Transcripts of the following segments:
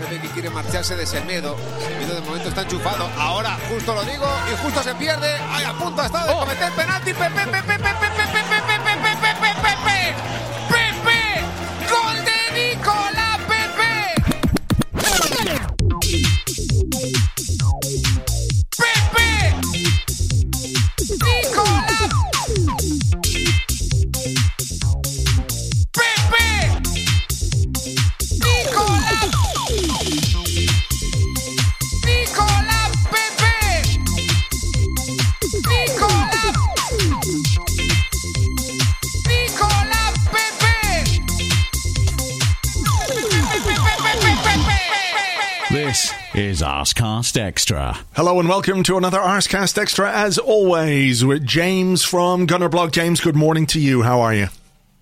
Pepe que quiere marcharse de Semedo. Semedo de momento está enchufado. Ahora justo lo digo y justo se pierde. Ay, a punto está de cometer penalti. Pepe, Pepe, Pepe, Pepe, Pepe, Pepe, Pepe, Pepe, Pepe, Pepe, Pepe. Gol de Nicolás Pepe. Pepe. Nicolás. This is Arsecast Extra. Hello and welcome to another Arsecast Extra, as always, with James from Gunnerblog. James, good morning to you. How are you?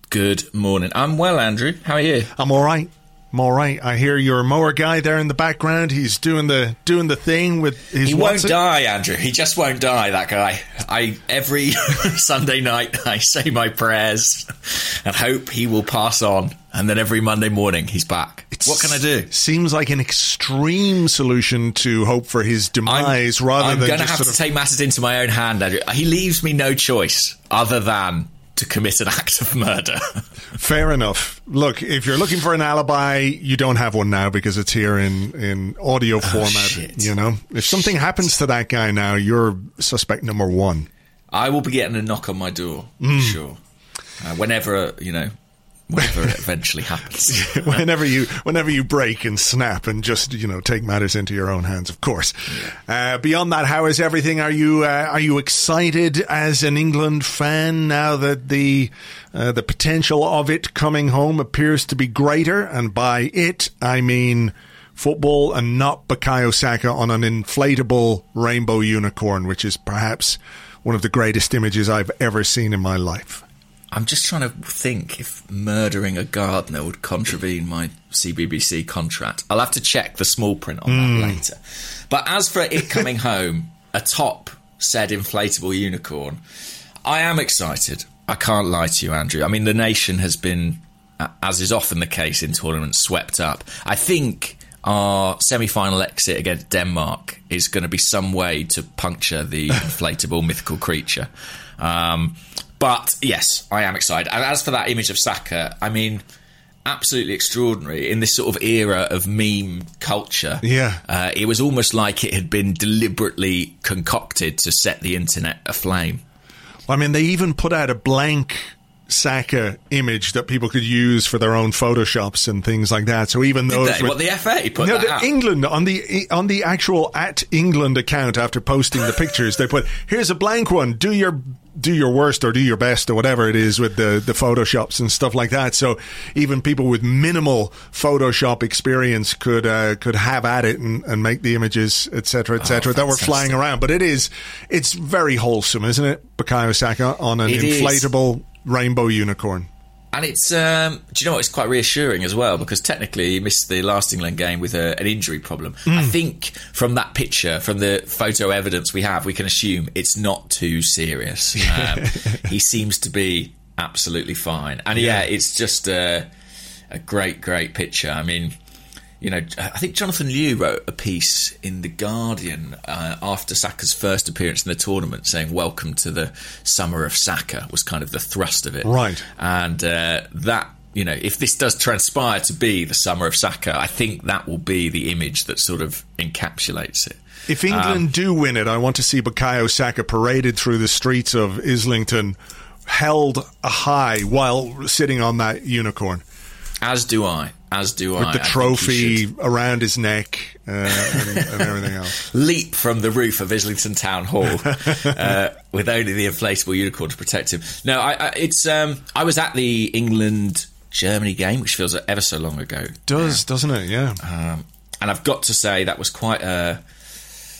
Good morning. I'm well, Andrew. How are you? I'm all right. I'm all right. I hear your mower guy there in the background. He's doing the doing the thing with his. He won't die, Andrew. He just won't die. That guy. I every Sunday night I say my prayers and hope he will pass on, and then every Monday morning he's back. what can I do? Seems like an extreme solution to hope for his demise, rather than. I'm than going to have to of. take matters into my own hand, Andrew. He leaves me no choice other than to commit an act of murder. Fair enough. Look, if you're looking for an alibi, you don't have one now because it's here in in audio format. Oh, shit. You know, if something happens to that guy now, you're suspect number one. I will be getting a knock on my door, Mm. sure. Uh, whenever uh, you know, whenever it eventually happens. whenever you whenever you break and snap and just you know take matters into your own hands of course. Uh, beyond that how is everything? Are you uh, are you excited as an England fan now that the uh, the potential of it coming home appears to be greater? And by it I mean football and not Bukayo Saka on an inflatable rainbow unicorn which is perhaps one of the greatest images I've ever seen in my life I'm just trying to think if murdering a gardener would contravene my CBBC contract. I'll have to check the small print on Hmm. that later. But as for it coming home atop said inflatable unicorn, I am excited. I can't lie to you, Andrew. I mean, the nation has been, as is often the case in tournaments, swept up. I think our semi-final exit against Denmark is going to be some way to puncture the inflatable mythical creature. Um, but yes, I am excited. And as for that image of Saka, I mean, absolutely extraordinary in this sort of era of meme culture. Yeah. uh, it was almost like it had been deliberately concocted to set the internet aflame. I mean, they even put out a blank Saka image that people could use for their own photoshops and things like that. So even with- What the FA put no, the out? England on the on the actual at England account after posting the pictures, they put here's a blank one. Do your do your worst or do your best or whatever it is with the the photoshops and stuff like that. So even people with minimal Photoshop experience could uh, could have at it and, and make the images, etc., etc. that were Oh, flying around. But it is it's very wholesome, isn't it? Bukayo Saka on an It is. inflatable rainbow unicorn. And it's, um, do you know what? It's quite reassuring as well because technically he missed the last England game with a, an injury problem. I think from that picture, from the photo evidence we have, we can assume it's not too serious. Um, he seems to be absolutely fine. And yeah, it's just a, a great, great picture. I mean, you know, I think Jonathan Liew wrote a piece in The Guardian uh, after Saka's first appearance in the tournament saying, Welcome to the summer of Saka, was kind of the thrust of it. Right. And uh, that, you know, if this does transpire to be the summer of Saka, I think that will be the image that sort of encapsulates it. If England do win it, I want to see Bukayo Saka paraded through the streets of Islington, held high while sitting on that unicorn. As do I. as do I. With the I trophy around his neck uh, and, and everything else. leap from the roof of Islington Town Hall uh, with only the inflatable unicorn to protect him. No, I, I, it's. Um, I was at the England Germany game, which feels ever so long ago, Does, doesn't it? Yeah. um, and I've got to say that was quite a.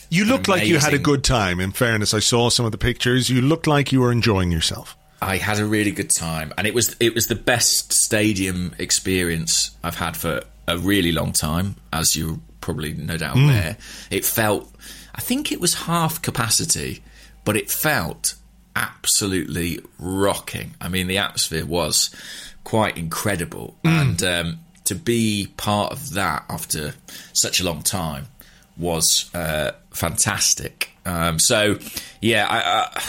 You looked like you had a good time. In fairness, I saw some of the pictures. You looked like you were enjoying yourself. I had a really good time, and it was it was the best stadium experience I've had for a really long time, as you probably no doubt aware. It felt, I think it was half capacity, but it felt absolutely rocking. I mean, the atmosphere was quite incredible, and um, to be part of that after such a long time was uh, fantastic. Um, so, yeah, I. I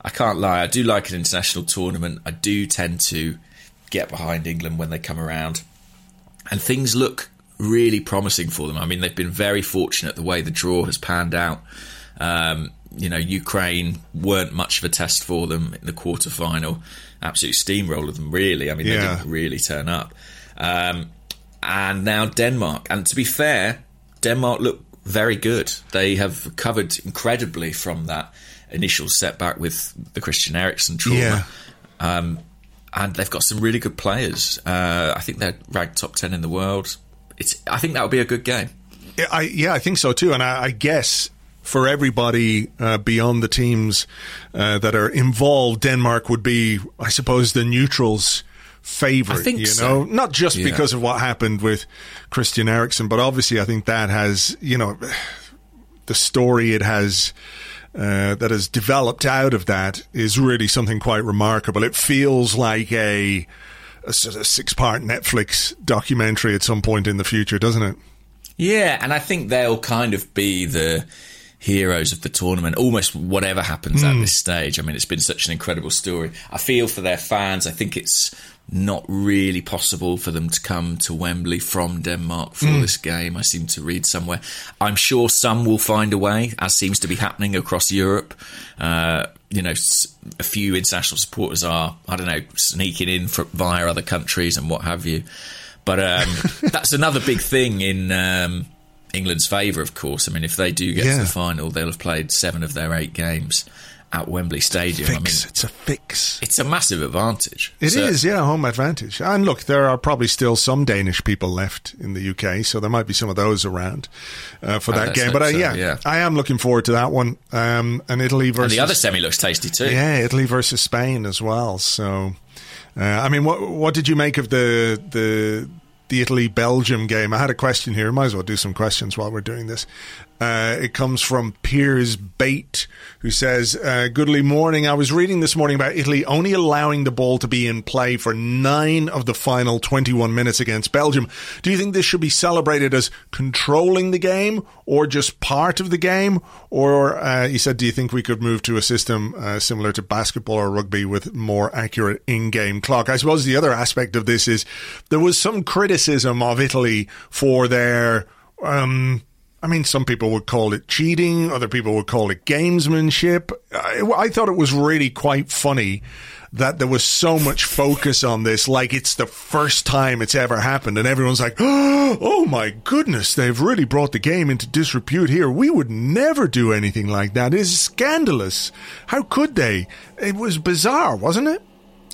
I can't lie. I do like an international tournament. I do tend to get behind England when they come around, and things look really promising for them. I mean, they've been very fortunate the way the draw has panned out. Um, you know, Ukraine weren't much of a test for them in the quarter final. Absolute steamroller them, really. I mean, Yeah. they didn't really turn up. Um, and now Denmark. And to be fair, Denmark look very good. They have recovered incredibly from that initial setback with the Christian Eriksen trauma. Yeah. Um, and they've got some really good players. Uh, I think they're ranked top 10 in the world. It's, I think that would be a good game. Yeah, I, yeah, I think so too. And I, I guess for everybody uh, beyond the teams uh, that are involved, Denmark would be, I suppose, the neutrals' favorite. I think you so. know, not just Yeah. because of what happened with Christian Eriksen, but obviously, I think that has, you know, the story it has. Uh, that has developed out of that is really something quite remarkable. It feels like a, a sort of six-part Netflix documentary at some point in the future, doesn't it? Yeah, and I think they'll kind of be the heroes of the tournament, almost whatever happens at this stage. I mean, it's been such an incredible story. I feel for their fans. I think it's not really possible for them to come to Wembley from Denmark for this game. I seem to read somewhere. I'm sure some will find a way, as seems to be happening across Europe. Uh, you know, a few international supporters are, I don't know, sneaking in via other countries and what have you. But um, that's another big thing in um, England's favour, of course. I mean, if they do get Yeah. to the final, they'll have played seven of their eight games at Wembley Stadium. I mean, it's a fix. it's a massive advantage. It is, So- yeah, home advantage. And look, there are probably still some Danish people left in the UK, so there might be some of those around uh, for that game. But uh, so, yeah, yeah. I am looking forward to that one. Um, and Italy And versus the other semi looks tasty too. yeah, Italy versus Spain as well. So, uh, I mean, what what did you make of the the the Italy Belgium game? I had a question here. Might as well do some questions while we're doing this. Uh, it comes from Piers Bate, who says, uh, "Goodly morning. I was reading this morning about Italy only allowing the ball to be in play for nine of the final 21 minutes against Belgium. Do you think this should be celebrated as controlling the game, or just part of the game? Or uh, he said, do you think we could move to a system uh, similar to basketball or rugby with more accurate in-game clock? I suppose the other aspect of this is there was some criticism of Italy for their." Um, I mean, some people would call it cheating, other people would call it gamesmanship. I, I thought it was really quite funny that there was so much focus on this, like it's the first time it's ever happened, and everyone's like, oh my goodness, they've really brought the game into disrepute here. We would never do anything like that. It is scandalous. How could they? It was bizarre, wasn't it?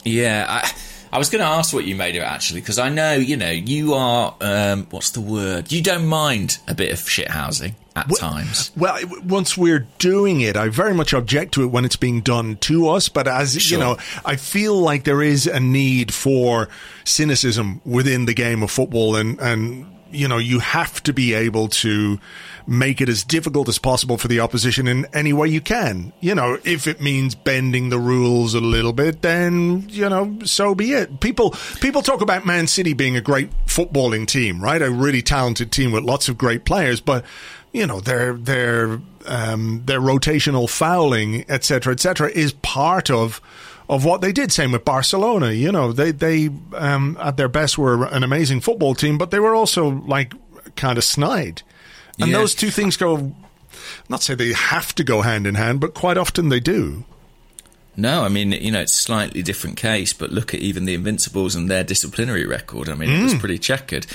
Yeah, I, I was going to ask what you made of it actually, because I know you know you are. Um, what's the word? You don't mind a bit of shithousing at times. Well, once we're doing it, I very much object to it when it's being done to us. But as Sure. you know, I feel like there is a need for cynicism within the game of football, and and you know, you have to be able to make it as difficult as possible for the opposition in any way you can. You know, if it means bending the rules a little bit, then you know, so be it. People people talk about Man City being a great footballing team, right? A really talented team with lots of great players, but you know, their their um, their rotational fouling, etc., etc., is part of of what they did. Same with Barcelona. You know, they they um, at their best were an amazing football team, but they were also like kind of snide. And Yeah. those two things go. Not say they have to go hand in hand, but quite often they do. No, I mean, you know, it's a slightly different case, but look at even the Invincibles and their disciplinary record. I mean, it was pretty checkered.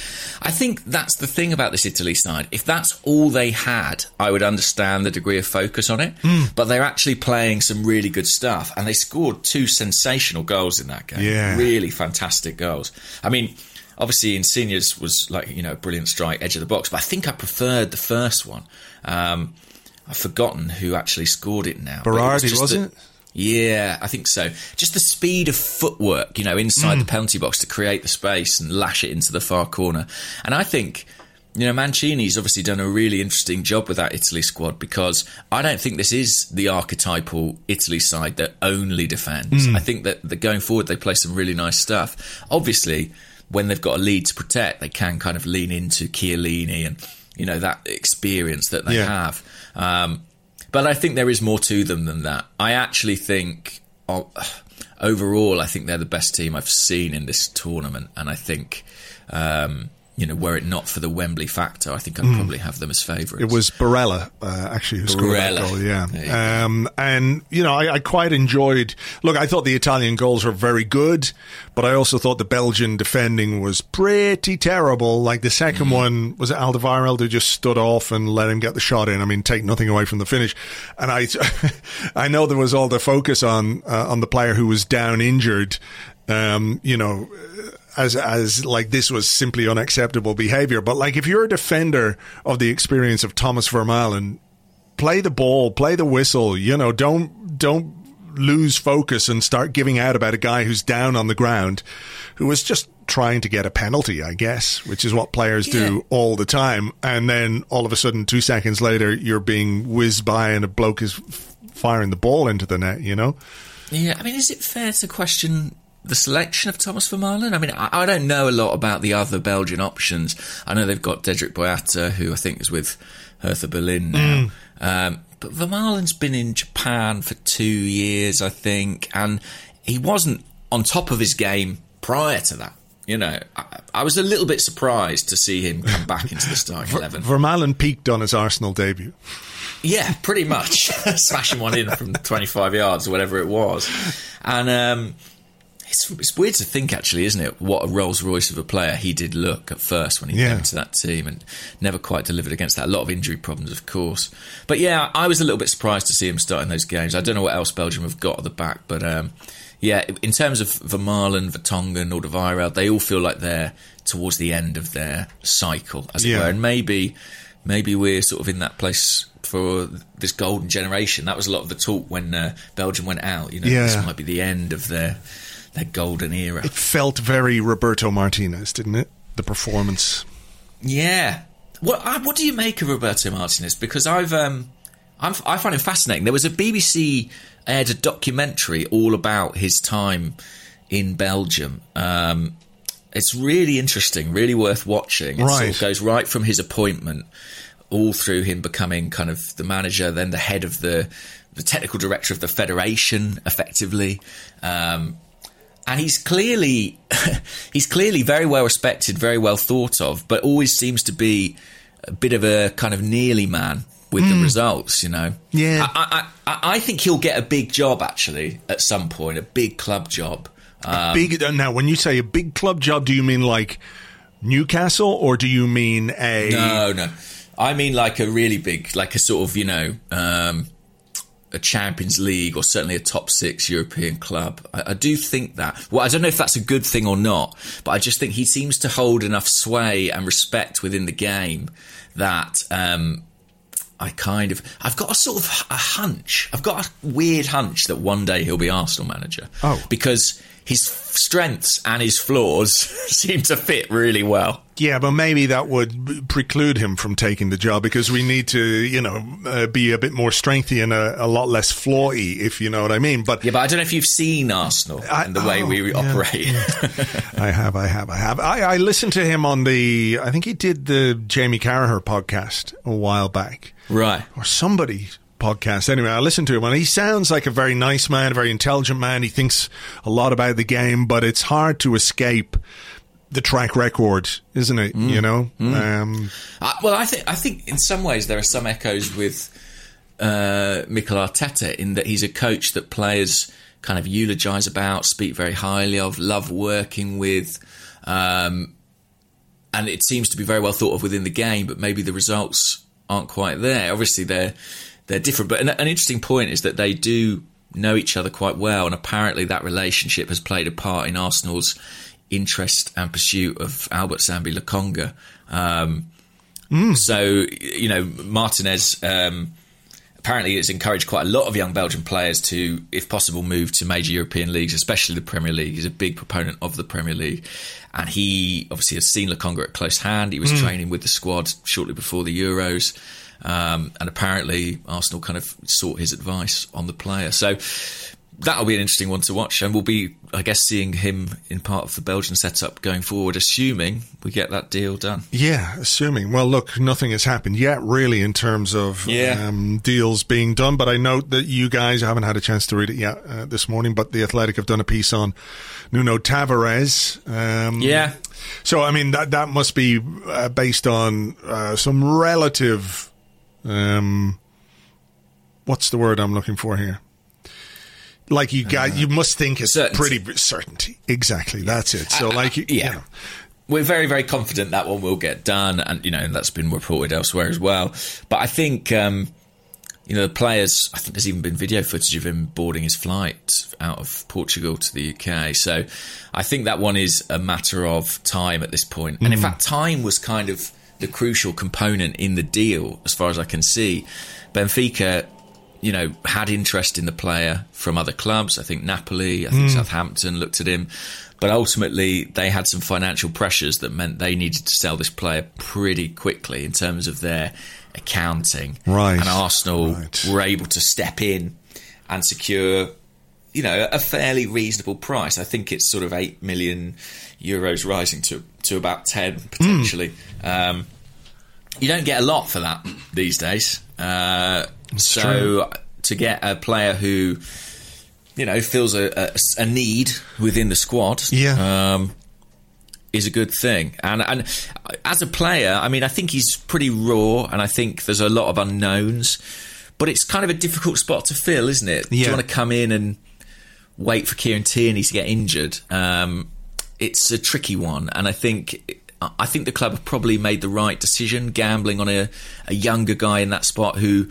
I think that's the thing about this Italy side. If that's all they had, I would understand the degree of focus on it. But they're actually playing some really good stuff, and they scored two sensational goals in that game. Yeah. Really fantastic goals. I mean, obviously, Insigne's was like, you know, brilliant strike, edge of the box, but I think I preferred the first one. Um, I've forgotten who actually scored it now. it was wasn't the- it? Yeah, I think so. Just the speed of footwork, you know, inside Mm. the penalty box to create the space and lash it into the far corner. And I think, you know, Mancini's obviously done a really interesting job with that Italy squad because I don't think this is the archetypal Italy side that only defends. Mm. I think that, that going forward they play some really nice stuff. Obviously, when they've got a lead to protect, they can kind of lean into Chiellini and, you know, that experience that they Yeah. have. Um, but I think there is more to them than that. I actually think, oh, overall, I think they're the best team I've seen in this tournament, and I think, um, you know, were it not for the Wembley factor, I think I'd probably have them as favourites. It was Barella, uh, actually, who scored that goal. You Yeah, um, and you know, I, I quite enjoyed. Look, I thought the Italian goals were very good, but I also thought the Belgian defending was pretty terrible. Like the second Mm. one was it Alderweireld who just stood off and let him get the shot in. I mean, take nothing away from the finish. And I, I know there was all the focus on uh, on the player who was down injured. Um, you know, as as like this was simply unacceptable behavior. But like if you're a defender of the experience of Thomas Vermaelen, play the ball, play the whistle. You know, don't don't lose focus and start giving out about a guy who's down on the ground, who was just trying to get a penalty, I guess, which is what players do Yeah. all the time. And then all of a sudden, two seconds later, you're being whizzed by and a bloke is f- firing the ball into the net. You know. Yeah, I mean, is it fair to question the selection of Thomas Vermaelen? I mean, I, I don't know a lot about the other Belgian options. I know they've got Dedryck Boyata, who I think is with Hertha Berlin now. Um, but Vermaelen's been in Japan for two years, I think, and he wasn't on top of his game prior to that. You know, I, I was a little bit surprised to see him come back into the starting eleven. Vermaelen peaked on his Arsenal debut. Yeah, pretty much. Smashing one in from 25 yards or whatever it was. And um, it's, it's weird to think, actually, isn't it? What a Rolls Royce of a player he did look at first when he Yeah. came to that team and never quite delivered against that. A lot of injury problems, of course. But yeah, I was a little bit surprised to see him start in those games. I don't know what else Belgium have got at the back, but um, yeah, in terms of Vermaelen, Vertonghen, Alderweireld, they all feel like they're towards the end of their cycle, as it Yeah. were. And maybe maybe we're sort of in that place for this golden generation. That was a lot of the talk when uh, Belgium went out. You know, Yeah. this might be the end of their their golden era. It felt very Roberto Martinez, didn't it? The performance. Yeah. What what do you make of Roberto Martinez? Because I've um, I'm, I find him fascinating. There was a BBC aired a documentary all about his time in Belgium. Um, it's really interesting, really worth watching. It sort Right. of goes right from his appointment all through him becoming kind of the manager, then the head of the the technical director of the federation, effectively. Um, and he's clearly he's clearly very well respected, very well thought of, but always seems to be a bit of a kind of nearly man with the results. You know, Yeah. I, I, I, I think he'll get a big job actually at some point, a big club job. Um, big uh, now, when you say a big club job, do you mean like Newcastle or do you mean a? No, no. I mean like a really big, like a sort of, you know, um, a Champions League or certainly a top six European club. I, I do think that. Well, I don't know if that's a good thing or not, but I just think he seems to hold enough sway and respect within the game that. Um, I kind of, I've got a sort of a hunch. I've got a weird hunch that one day he'll be Arsenal manager. Oh. because his strengths and his flaws seem to fit really well. Yeah, but maybe that would preclude him from taking the job because we need to, you know, uh, be a bit more strengthy and a, a lot less flawy, if you know what I mean. But Yeah, but I don't know if you've seen Arsenal I- and the way oh, we yeah. operate. I have, I have, I have. I, I listened to him on the, I think he did the Jamie Carragher podcast a while back. right. or somebody podcast. Anyway, I listened to him and he sounds like a very nice man, a very intelligent man. He thinks a lot about the game, but it's hard to escape the track record, isn't it? You know? Um, Uh, well, I think I think in some ways there are some echoes with uh, Mikel Arteta in that he's a coach that players kind of eulogise about, speak very highly of, love working with. Um, and it seems to be very well thought of within the game, but maybe the results aren't quite there. Obviously, they're they're different. But an, an interesting point is that they do know each other quite well, and apparently that relationship has played a part in Arsenal's interest and pursuit of Albert Sambi Lokonga. Um, mm. So, you know, Martinez um, apparently has encouraged quite a lot of young Belgian players to, if possible, move to major European leagues, especially the Premier League. He's a big proponent of the Premier League. And he obviously has seen Lokonga at close hand. He was mm. training with the squad shortly before the Euros. Um, and apparently, Arsenal kind of sought his advice on the player. So that'll be an interesting one to watch, and we'll be, I guess, seeing him in part of the Belgian setup going forward, assuming we get that deal done. Yeah, assuming. Well, look, nothing has happened yet, really, in terms of yeah. um, deals being done. But I note that you guys haven't had a chance to read it yet uh, this morning. But the Athletic have done a piece on Nuno Tavares. Um, yeah. So, I mean, that that must be uh, based on uh, some relative. Um, what's the word I'm looking for here? like you got, uh, you must think it's certainty. pretty certainty. Exactly, that's it. So, like, you, yeah. You know. We're very, very confident that one will get done, and you know that's been reported elsewhere as well. But I think, um, you know, the players. I think there's even been video footage of him boarding his flight out of Portugal to the UK. So, I think that one is a matter of time at this point. And in hmm. fact, time was kind of the crucial component in the deal, as far as I can see. Benfica you know, had interest in the player from other clubs. I think Napoli, I think mm. Southampton looked at him. But ultimately, they had some financial pressures that meant they needed to sell this player pretty quickly in terms of their accounting. Right. And Arsenal right. were able to step in and secure, you know, a fairly reasonable price. I think it's sort of 8 million euros rising to, to about 10 potentially. Mm. Um, you don't get a lot for that these days. Uh, so true. to get a player who you know feels a, a, a need within the squad, yeah. Um, is a good thing. And and as a player, I mean, I think he's pretty raw, and I think there's a lot of unknowns. But it's kind of a difficult spot to fill, isn't it? Yeah. Do you want to come in and wait for Kieran Tierney to get injured? Um, it's a tricky one, and I think I think the club have probably made the right decision, gambling on a, a younger guy in that spot who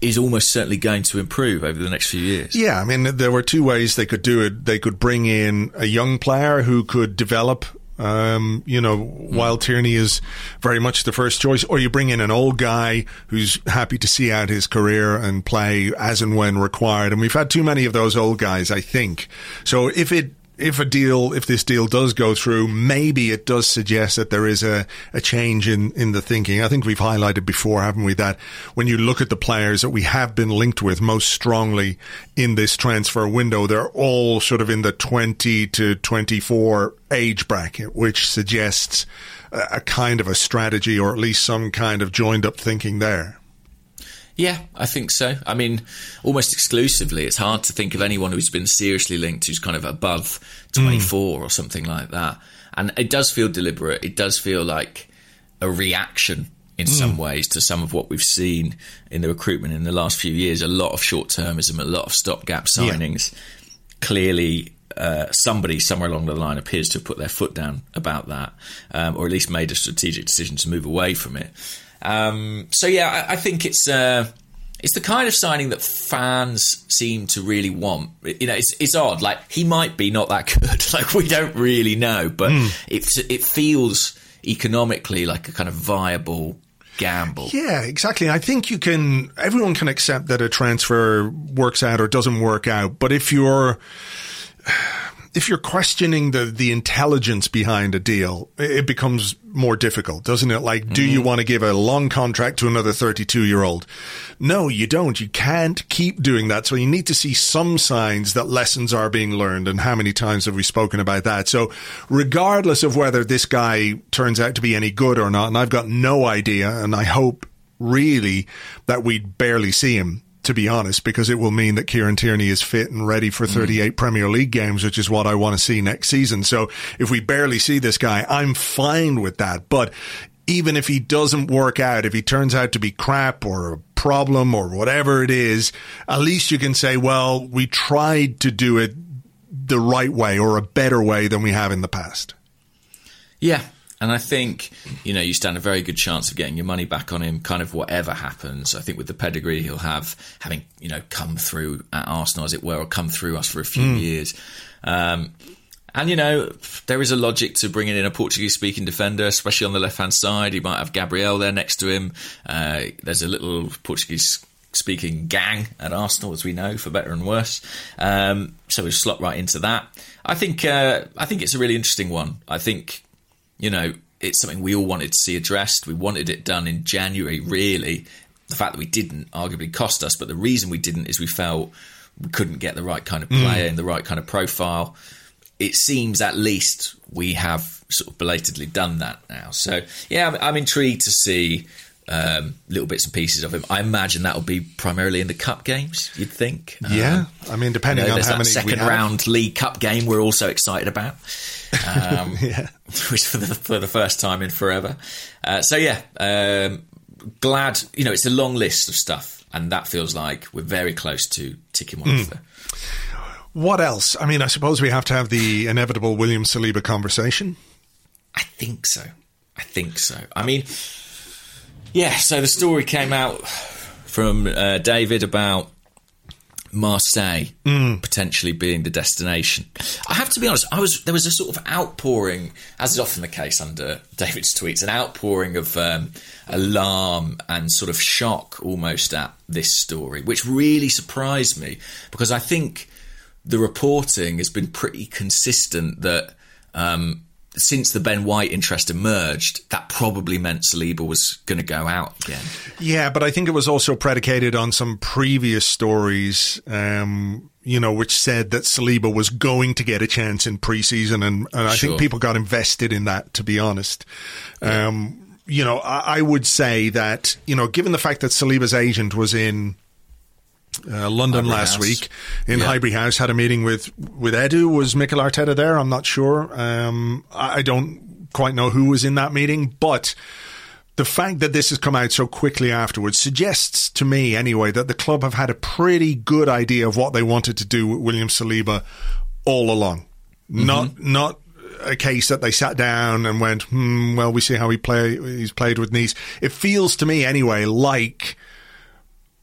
is almost certainly going to improve over the next few years. Yeah, I mean, there were two ways they could do it. They could bring in a young player who could develop. Um, you know, mm. while Tierney is very much the first choice, or you bring in an old guy who's happy to see out his career and play as and when required. And we've had too many of those old guys, I think. So if it if a deal, if this deal does go through, maybe it does suggest that there is a, a change in, in the thinking. I think we've highlighted before, haven't we, that when you look at the players that we have been linked with most strongly in this transfer window, they're all sort of in the 20 to 24 age bracket, which suggests a, a kind of a strategy or at least some kind of joined up thinking there. Yeah, I think so. I mean, almost exclusively, it's hard to think of anyone who's been seriously linked who's kind of above 24 mm. or something like that. And it does feel deliberate. It does feel like a reaction in mm. some ways to some of what we've seen in the recruitment in the last few years. A lot of short termism, a lot of stopgap signings. Yeah. Clearly, uh, somebody somewhere along the line appears to have put their foot down about that, um, or at least made a strategic decision to move away from it. Um, so yeah, I, I think it's uh, it's the kind of signing that fans seem to really want. You know, it's it's odd. Like he might be not that good. like we don't really know, but mm. it it feels economically like a kind of viable gamble. Yeah, exactly. I think you can. Everyone can accept that a transfer works out or doesn't work out, but if you're if you're questioning the the intelligence behind a deal, it becomes more difficult, doesn't it? Like, do mm-hmm. you want to give a long contract to another 32 year old? No, you don't. You can't keep doing that. So you need to see some signs that lessons are being learned. And how many times have we spoken about that? So regardless of whether this guy turns out to be any good or not, and I've got no idea, and I hope really that we'd barely see him to be honest, because it will mean that Kieran Tierney is fit and ready for mm. 38 mm. Premier League games, which is what I want to see next season. So if we barely see this guy, I'm fine with that. But even if he doesn't work out, if he turns out to be crap or a problem or whatever it is, at least you can say, well, we tried to do it the right way or a better way than we have in the past. Yeah. And I think, you know, you stand a very good chance of getting your money back on him, kind of whatever happens. I think with the pedigree he'll have, having, you know, come through at Arsenal, as it were, or come through us for a few mm. years. Um, and, you know, there is a logic to bringing in a Portuguese speaking defender, especially on the left hand side. He might have Gabriel there next to him. Uh, there's a little Portuguese speaking gang at Arsenal, as we know, for better and worse. Um, so we slot right into that. I think uh, I think it's a really interesting one. I think you know it's something we all wanted to see addressed. We wanted it done in January. Really, the fact that we didn't arguably cost us, but the reason we didn't is we felt we couldn't get the right kind of player mm. and the right kind of profile. It seems at least we have sort of belatedly done that now. So yeah, I'm, I'm intrigued to see um, little bits and pieces of him. I imagine that will be primarily in the cup games. You'd think. Yeah, um, I mean, depending you know, on how many second round League Cup game, we're also excited about. Um, yeah, which for the for the first time in forever. Uh, so yeah, um, glad. You know, it's a long list of stuff, and that feels like we're very close to ticking one mm. off there. What else? I mean, I suppose we have to have the inevitable William Saliba conversation. I think so. I think so. I mean, yeah, so the story came out from uh, David about Marseille mm. potentially being the destination. I have to be honest, I was there was a sort of outpouring, as is often the case under David's tweets, an outpouring of um, alarm and sort of shock almost at this story, which really surprised me because I think the reporting has been pretty consistent that um, since the Ben White interest emerged, that probably meant Saliba was going to go out again. Yeah, but I think it was also predicated on some previous stories, um, you know, which said that Saliba was going to get a chance in preseason, and, and I sure. think people got invested in that. To be honest, um, you know, I, I would say that you know, given the fact that Saliba's agent was in uh, London Highbury last House. week in yeah. Highbury House. Had a meeting with with Edu. Was Mikel Arteta there? I'm not sure. Um, I don't quite know who was in that meeting, but the fact that this has come out so quickly afterwards suggests to me, anyway, that the club have had a pretty good idea of what they wanted to do with William Saliba all along. Mm-hmm. Not not a case that they sat down and went, hmm, well, we see how he play. He's played with Nice. It feels to me, anyway, like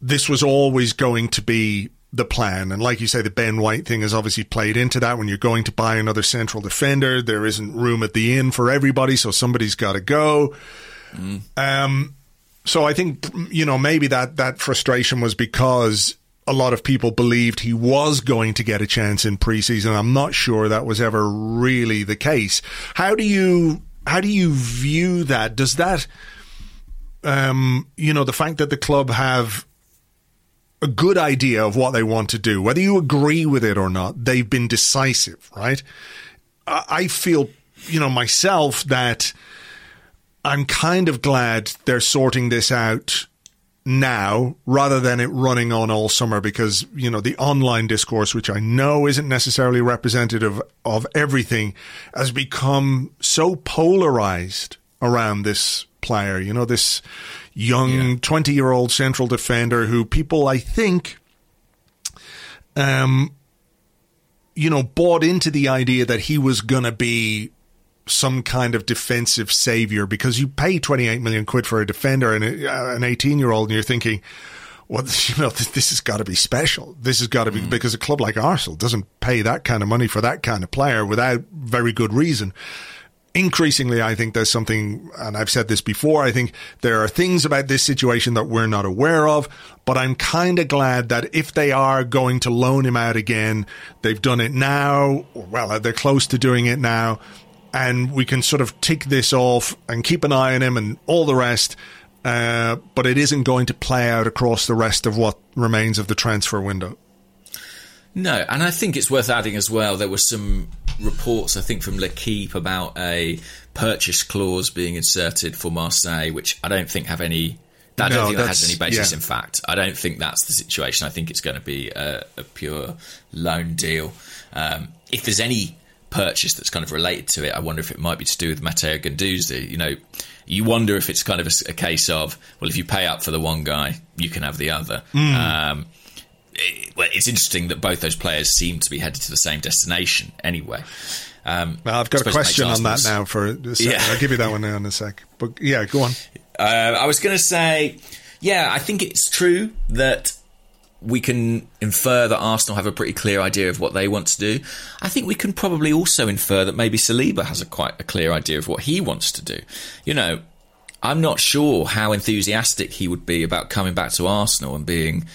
this was always going to be the plan. And like you say, the Ben White thing has obviously played into that. When you're going to buy another central defender, there isn't room at the inn for everybody, so somebody's got to go. Mm. Um, so I think you know maybe that that frustration was because a lot of people believed he was going to get a chance in preseason. I'm not sure that was ever really the case. How do you how do you view that? Does that um, you know the fact that the club have a good idea of what they want to do. Whether you agree with it or not, they've been decisive, right? I feel, you know, myself that I'm kind of glad they're sorting this out now rather than it running on all summer because, you know, the online discourse, which I know isn't necessarily representative of everything, has become so polarized around this player. You know, this young 20 yeah. year old central defender who people, I think, um, you know, bought into the idea that he was going to be some kind of defensive savior because you pay 28 million quid for a defender and an 18 year old and you're thinking, well, you know, this, this has got to be special. This has got to be mm. because a club like Arsenal doesn't pay that kind of money for that kind of player without very good reason increasingly, I think there's something, and I've said this before, I think there are things about this situation that we're not aware of, but I'm kind of glad that if they are going to loan him out again, they've done it now, well, they're close to doing it now, and we can sort of tick this off and keep an eye on him and all the rest. Uh, but it isn't going to play out across the rest of what remains of the transfer window. No, and I think it's worth adding as well. There were some reports, I think, from L'Equipe about a purchase clause being inserted for Marseille, which I don't think have any. I don't no, think that has any basis yeah. in fact. I don't think that's the situation. I think it's going to be a, a pure loan deal. Um, if there's any purchase that's kind of related to it. I wonder if it might be to do with Matteo Guendouzi. You know, you wonder if it's kind of a, a, case of well, if you pay up for the one guy, you can have the other. Mm. Um, it's interesting that both those players seem to be headed to the same destination anyway. Um, well, I've got a question on that now. For a second. Yeah. I'll give you that one now in a sec. But yeah, go on. Uh, I was going to say, yeah, I think it's true that we can infer that Arsenal have a pretty clear idea of what they want to do. I think we can probably also infer that maybe Saliba has a quite a clear idea of what he wants to do. You know, I'm not sure how enthusiastic he would be about coming back to Arsenal and being,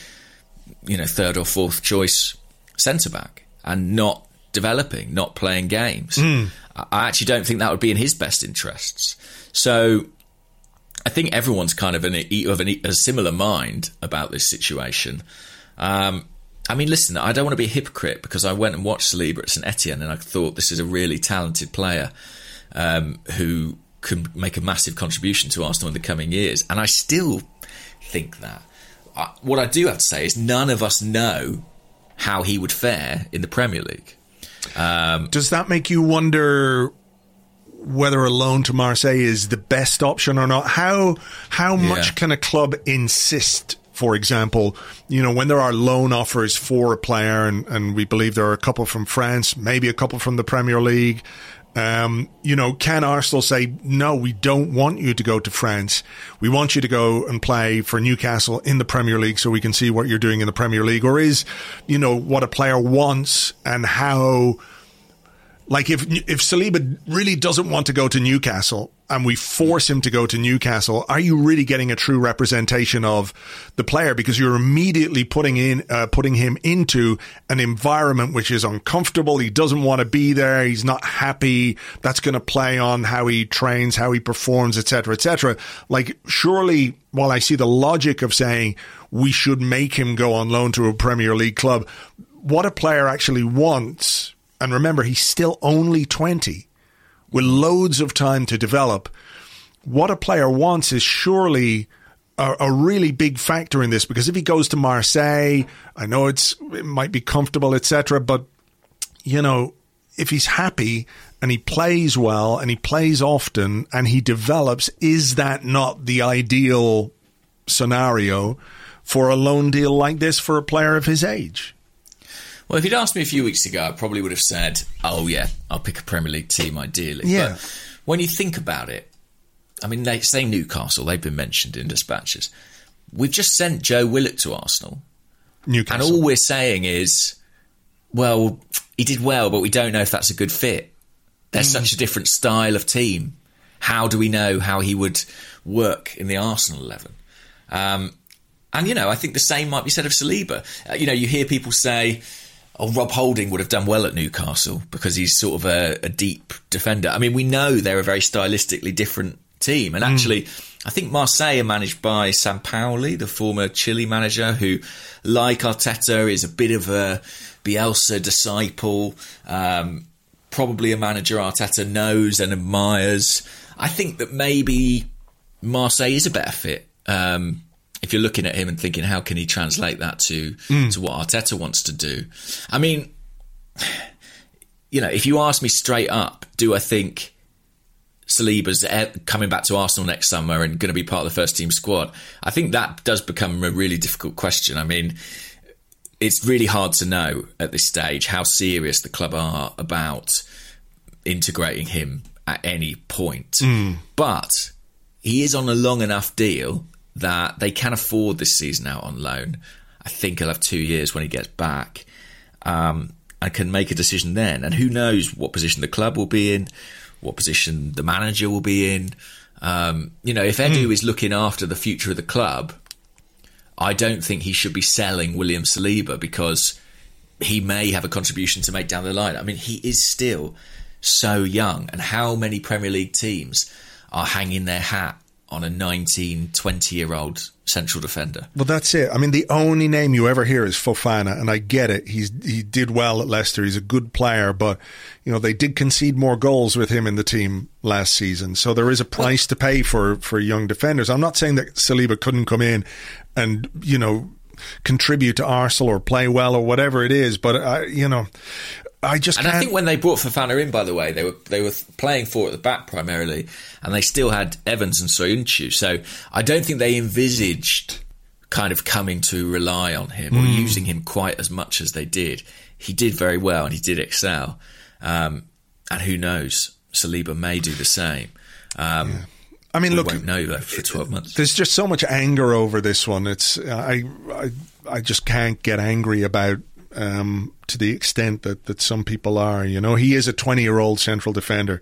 you know, third or fourth choice centre back and not developing, not playing games. Mm. I actually don't think that would be in his best interests. So I think everyone's kind of an, of an, a similar mind about this situation. Um, I mean, listen, I don't want to be a hypocrite because I went and watched Saliba at St Etienne and I thought this is a really talented player um, who can make a massive contribution to Arsenal in the coming years. And I still think that. What I do have to say is none of us know how he would fare in the Premier League. Um, Does that make you wonder whether a loan to Marseille is the best option or not? How how yeah. much can a club insist? For example, you know, when there are loan offers for a player, and, and we believe there are a couple from France, maybe a couple from the Premier League, um, you know, can Arsenal say, no, we don't want you to go to France. We want you to go and play for Newcastle in the Premier League so we can see what you're doing in the Premier League? Or is, you know, what a player wants and how like if if Saliba really doesn't want to go to Newcastle and we force him to go to Newcastle, are you really getting a true representation of the player? Because you're immediately putting in uh, putting him into an environment which is uncomfortable. He doesn't want to be there. He's not happy. That's going to play on how he trains, how he performs, etc., etc. Like surely, while I see the logic of saying we should make him go on loan to a Premier League club, what a player actually wants and remember, he's still only 20 with loads of time to develop. What a player wants is surely a, a, really big factor in this because if he goes to Marseille, I know it's it might be comfortable, etc. But you know, if he's happy and he plays well and he plays often and he develops, is that not the ideal scenario for a loan deal like this for a player of his age? Well, if you'd asked me a few weeks ago, I probably would have said, "Oh yeah, I'll pick a Premier League team ideally." Yeah. But when you think about it, I mean, they say Newcastle; they've been mentioned in dispatches. We've just sent Joe Willock to Arsenal, Newcastle, and all we're saying is, well, he did well, but we don't know if that's a good fit. They're mm. such a different style of team. How do we know how he would work in the Arsenal eleven? Um, and you know, I think the same might be said of Saliba. Uh, you know, you hear people say oh, Rob Holding would have done well at Newcastle because he's sort of a, a deep defender. I mean, we know they're a very stylistically different team, and hmm. actually. Mm. I think Marseille are managed by Sam Sampaoli, the former Chile manager, who, like Arteta, is a bit of a Bielsa disciple. Um, probably a manager Arteta knows and admires. I think that maybe Marseille is a better fit. Um, if you're looking at him and thinking, how can he translate that to mm. to what Arteta wants to do? I mean, you know, if you ask me straight up, do I think Saliba's coming back to Arsenal next summer and going to be part of the first team squad? I think that does become a really difficult question. I mean, it's really hard to know at this stage how serious the club are about integrating him at any point. Mm. But he is on a long enough deal that they can afford this season out on loan. I think he'll have two years when he gets back. Um, and can make a decision then. And who knows what position the club will be in, what position the manager will be in. Um, you know, if Edu mm. is looking after the future of the club, I don't think he should be selling William Saliba because he may have a contribution to make down the line. I mean, he is still so young, and how many Premier League teams are hanging their hat on a 19, 20 year old central defender. Well, that's it. I mean, the only name you ever hear is Fofana, and I get it. He's he did well at Leicester. He's a good player, but you know they did concede more goals with him in the team last season. So there is a price to pay for for young defenders. I'm not saying that Saliba couldn't come in and you know contribute to Arsenal or play well or whatever it is, but uh, you know I just and can't. I think when they brought Fofana in, by the way, they were they were playing four at the back primarily, and they still had Evans and Soyuncu. So I don't think they envisaged kind of coming to rely on him or using him quite as much as they did. He did very well and he did excel. Um, and who knows, Saliba may do the same. Um, I mean, we look, won't know though for twelve months. there's just so much anger over this one. It's I I, I just can't get angry about um, to the extent that, that some people are. You know, he is a 20 year old central defender.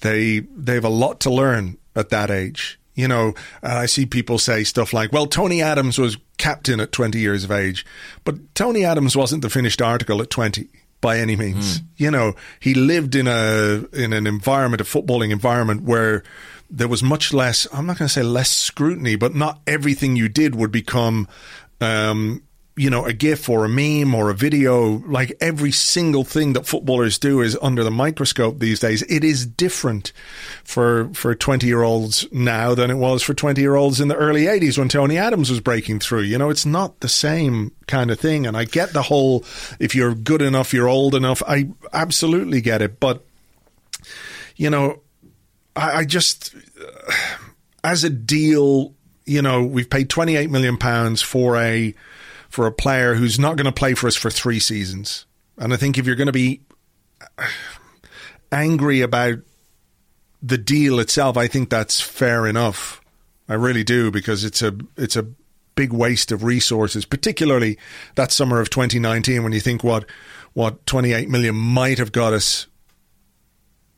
They they have a lot to learn at that age. You know, and I see people say stuff like, "Well, Tony Adams was captain at 20 years of age," but Tony Adams wasn't the finished article at 20 by any means. You know, he lived in a in an environment, a footballing environment where there was much less. I'm not going to say less scrutiny, but not everything you did would become. Um, you know, a GIF or a meme or a video, like every single thing that footballers do is under the microscope these days. It is different for for 20 year olds now than it was for 20 year olds in the early 80s when Tony Adams was breaking through. You know, it's not the same kind of thing. And I get the whole if you're good enough, you're old enough. I absolutely get it. But, you know, I, I just, uh, as a deal, you know, we've paid 28 million pounds for a for a player who's not going to play for us for three seasons. And I think if you're going to be uh, angry about the deal itself, I think that's fair enough. I really do because it's a it's a big waste of resources, particularly that summer of 2019 when you think what what 28 million might have got us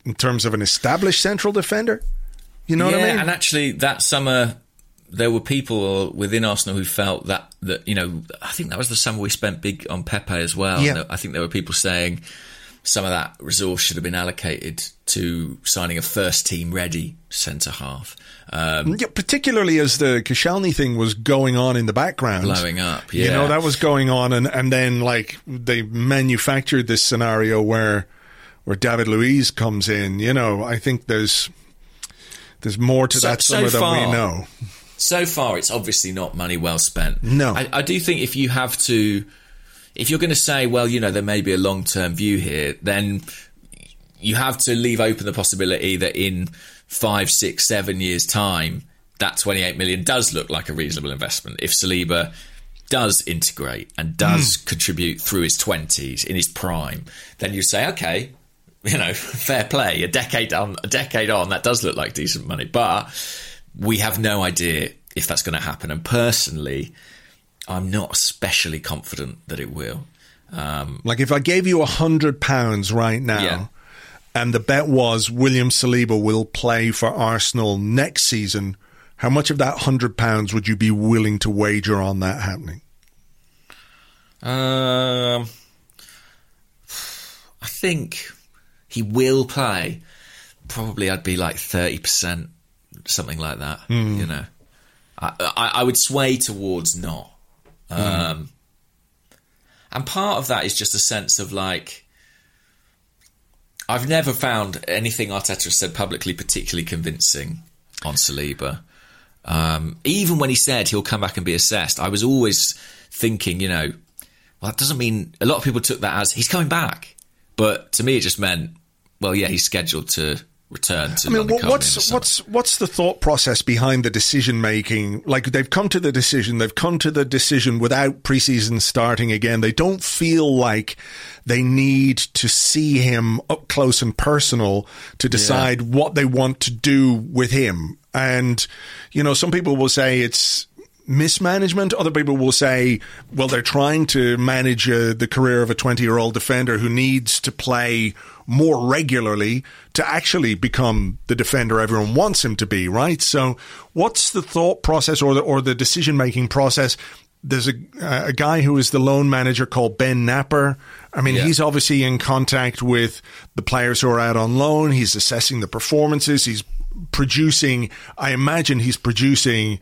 in terms of an established central defender. You know yeah, what I mean? and actually, that summer there were people within Arsenal who felt that that you know I think that was the summer we spent big on Pepe as well. Yeah. I think there were people saying some of that resource should have been allocated to signing a first team ready centre half. Um, Yeah, particularly as the Koscielny thing was going on in the background, Blowing up, You know that was going on, and and then like they manufactured this scenario where where David Luiz comes in. You know, I think there's there's more to So- that so summer than we know. So far it's obviously not money well spent. No. I, I do think if you have to, if you're going to say, well, you know, there may be a long term view here, then you have to leave open the possibility that in five, six, seven years' time, that 28 million does look like a reasonable investment. If Saliba does integrate and does hmm. contribute through his 20s in his prime, then you say, okay, you know, fair play. A decade on, a decade on, that does look like decent money, but we have no idea if that's going to happen. And personally, I'm not especially confident that it will. Um, Like if I gave you a hundred pounds right now, Yeah. and the bet was William Saliba will play for Arsenal next season, how much of that hundred pounds would you be willing to wager on that happening? um, I think he will play. Probably, I'd be like thirty percent, something like that. You know, I, I, I would sway towards not. Um, and part of that is just a sense of like. I've never found anything Arteta has said publicly particularly convincing on Saliba. Um, even when he said he'll come back and be assessed, I was always thinking, you know, well, that doesn't mean a lot of people took that as he's coming back. But to me, it just meant, well, yeah, he's scheduled to return to I mean, what, Colney in what's what's what's the thought process behind the decision making? Like they've come to the decision, they've come to the decision without preseason starting again. They don't feel like they need to see him up close and personal to decide what they want to do with him. And you know, some people will say it's mismanagement. Other people will say, well, they're trying to manage uh, the career of a 20 year old defender who needs to play more regularly to actually become the defender everyone wants him to be, right? So, what's the thought process or the, or the decision making process? There's a, a guy who is the loan manager called Ben Napper. I mean, Yeah. he's obviously in contact with the players who are out on loan. He's assessing the performances. He's producing, I imagine he's producing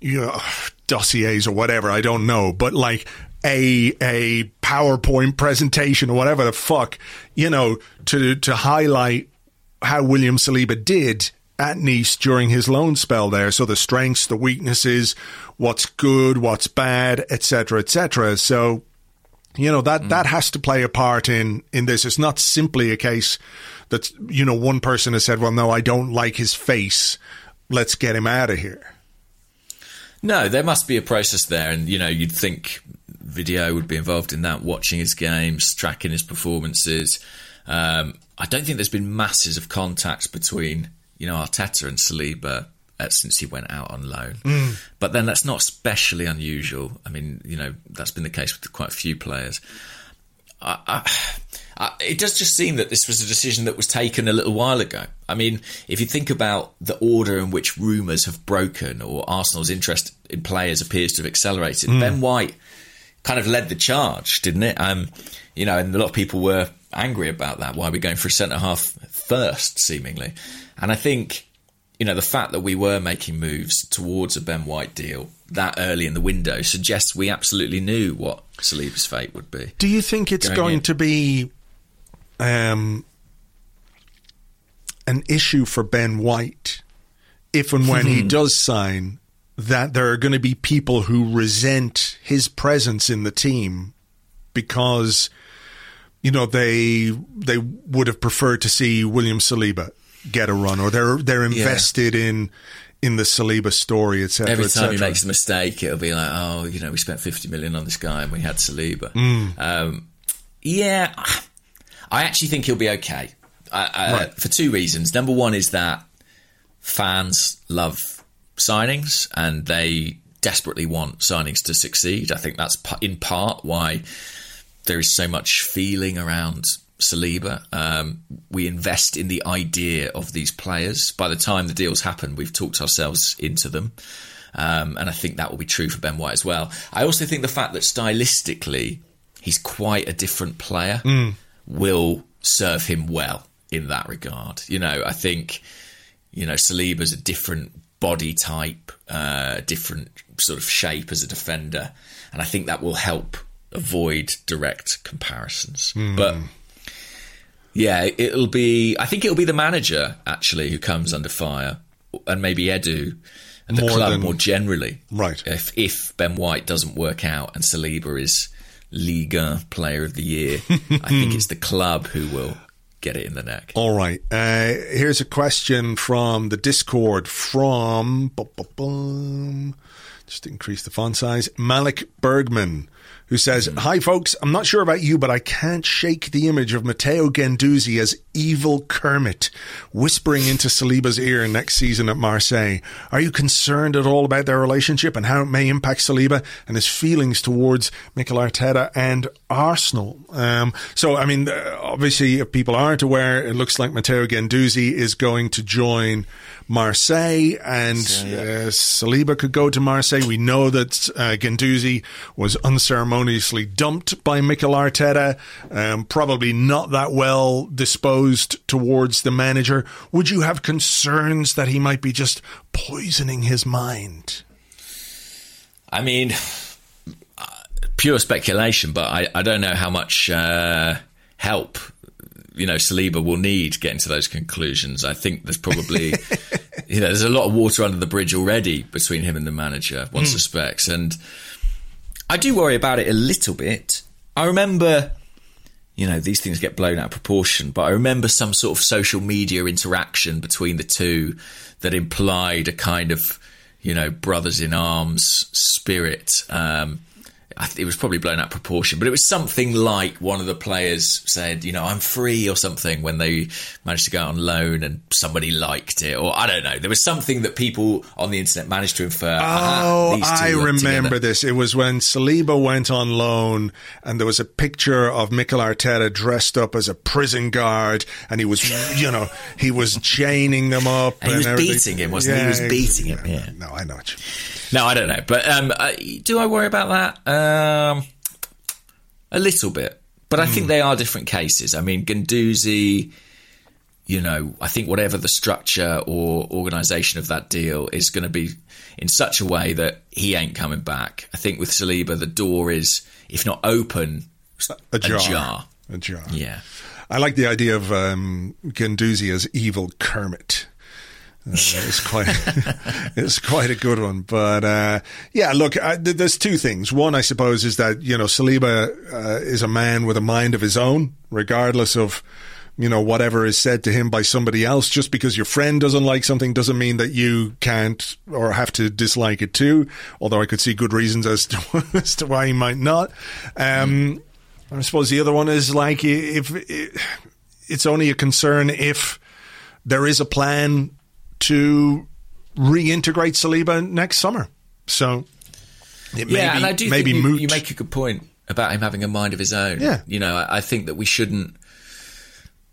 you know, dossiers or whatever. I don't know, but like a a PowerPoint presentation or whatever the fuck, you know, to to highlight how William Saliba did at Nice during his loan spell there. So the strengths, the weaknesses, what's good, what's bad, etc., etc. So You know that mm. that has to play a part in in this. It's not simply a case that you know one person has said, "Well, no, I don't like his face. Let's get him out of here." No, there must be a process there, and you know, you'd think video would be involved in that, watching his games, tracking his performances. Um, I don't think there's been masses of contacts between you know Arteta and Saliba uh, since he went out on loan. Mm. But then that's not especially unusual. I mean, you know, that's been the case with quite a few players. I, I, I, it does just seem that this was a decision that was taken a little while ago. I mean, if you think about the order in which rumours have broken or Arsenal's interest in players appears to have accelerated, Ben White kind of led the charge, didn't it? Um, you know, and a lot of people were angry about that. Why are we going for a centre half first, seemingly? And I think, you know, the fact that we were making moves towards a Ben White deal that early in the window suggests we absolutely knew what Saliba's fate would be. Do you think it's Going going to be um, an issue for Ben White if and when he does sign that there are going to be people who resent his presence in the team because you know they they would have preferred to see William Saliba get a run or they're they're invested in in the Saliba story etc Every time he makes a mistake, it'll be like, oh, you know, we spent 50 million on this guy and we had Saliba. Mm. Um, yeah, I actually think he'll be okay uh, uh, for two reasons. Number one is that fans love signings and they desperately want signings to succeed. I think that's in part why there is so much feeling around Saliba. Um, we invest in the idea of these players. By the time the deals happen, we've talked ourselves into them. Um, and I think that will be true for Ben White as well. I also think the fact that stylistically he's quite a different player will serve him well in that regard. You know, I think, you know, Saliba's a different body type, uh, different sort of shape as a defender. And I think that will help avoid direct comparisons. But yeah, it'll be. I think it'll be the manager actually who comes under fire, and maybe Edu and the More club than- more generally. Right. If if Ben White doesn't work out and Saliba is Liga Player of the Year, I think it's the club who will get it in the neck. All right. Uh, here's a question from the Discord from bu- bu- bum, just increase the font size. Malik Bergman, who says, "Hi folks, I'm not sure about you, but I can't shake the image of Matteo Guendouzi as evil Kermit whispering into Saliba's ear next season at Marseille. Are you concerned at all about their relationship and how it may impact Saliba and his feelings towards Mikel Arteta and Arsenal?" Um, so, I mean, uh, obviously, if people aren't aware, it looks like Matteo Guendouzi is going to join Marseille, and uh, Saliba could go to Marseille. We know that uh, was unceremoniously dumped by Mikel Arteta, um, probably not that well disposed towards the manager. Would you have concerns that he might be just poisoning his mind? I mean, uh, pure speculation, but I, I don't know how much uh, help you know Saliba will need getting to those conclusions. I think there's probably you know there's a lot of water under the bridge already between him and the manager. One suspects, and I do worry about it a little bit. I remember. You know, these things get blown out of proportion, but I remember some sort of social media interaction between the two that implied a kind of, you know, brothers in arms spirit. Um, it was probably blown out of proportion, but it was something like one of the players said, you know, I'm free or something when they managed to go out on loan and somebody liked it, or I don't know. There was something that people on the internet managed to infer. Ah, oh, I remember together." this. It was when Saliba went on loan, and there was a picture of Mikel Arteta dressed up as a prison guard, and he was, you know, he was chaining them up, And he was everything. beating him, wasn't he? He was beating him, yeah. No, I know what you. No, I don't know, but um, uh, do I worry about that? Um, a little bit, but I think they are different cases. I mean, Guendouzi, you know, I think whatever the structure or organisation of that deal is going to be in such a way that he ain't coming back. I think with Saliba, the door is, if not open, A jar. jar. A jar. Yeah. I like the idea of um, Guendouzi as evil Kermit. Uh, it's quite it's quite a good one, but uh, yeah. Look, I, th- there's two things. One, I suppose, is that you know Saliba uh, is a man with a mind of his own, regardless of you know whatever is said to him by somebody else. Just because your friend doesn't like something doesn't mean that you can't or have to dislike it too. Although I could see good reasons as to as to why he might not. Um, I suppose the other one is like if, if it's only a concern if there is a plan to reintegrate Saliba next summer. So it yeah, may and I do may think be you, you make a good point about him having a mind of his own. Yeah. you know, I, I think that we shouldn't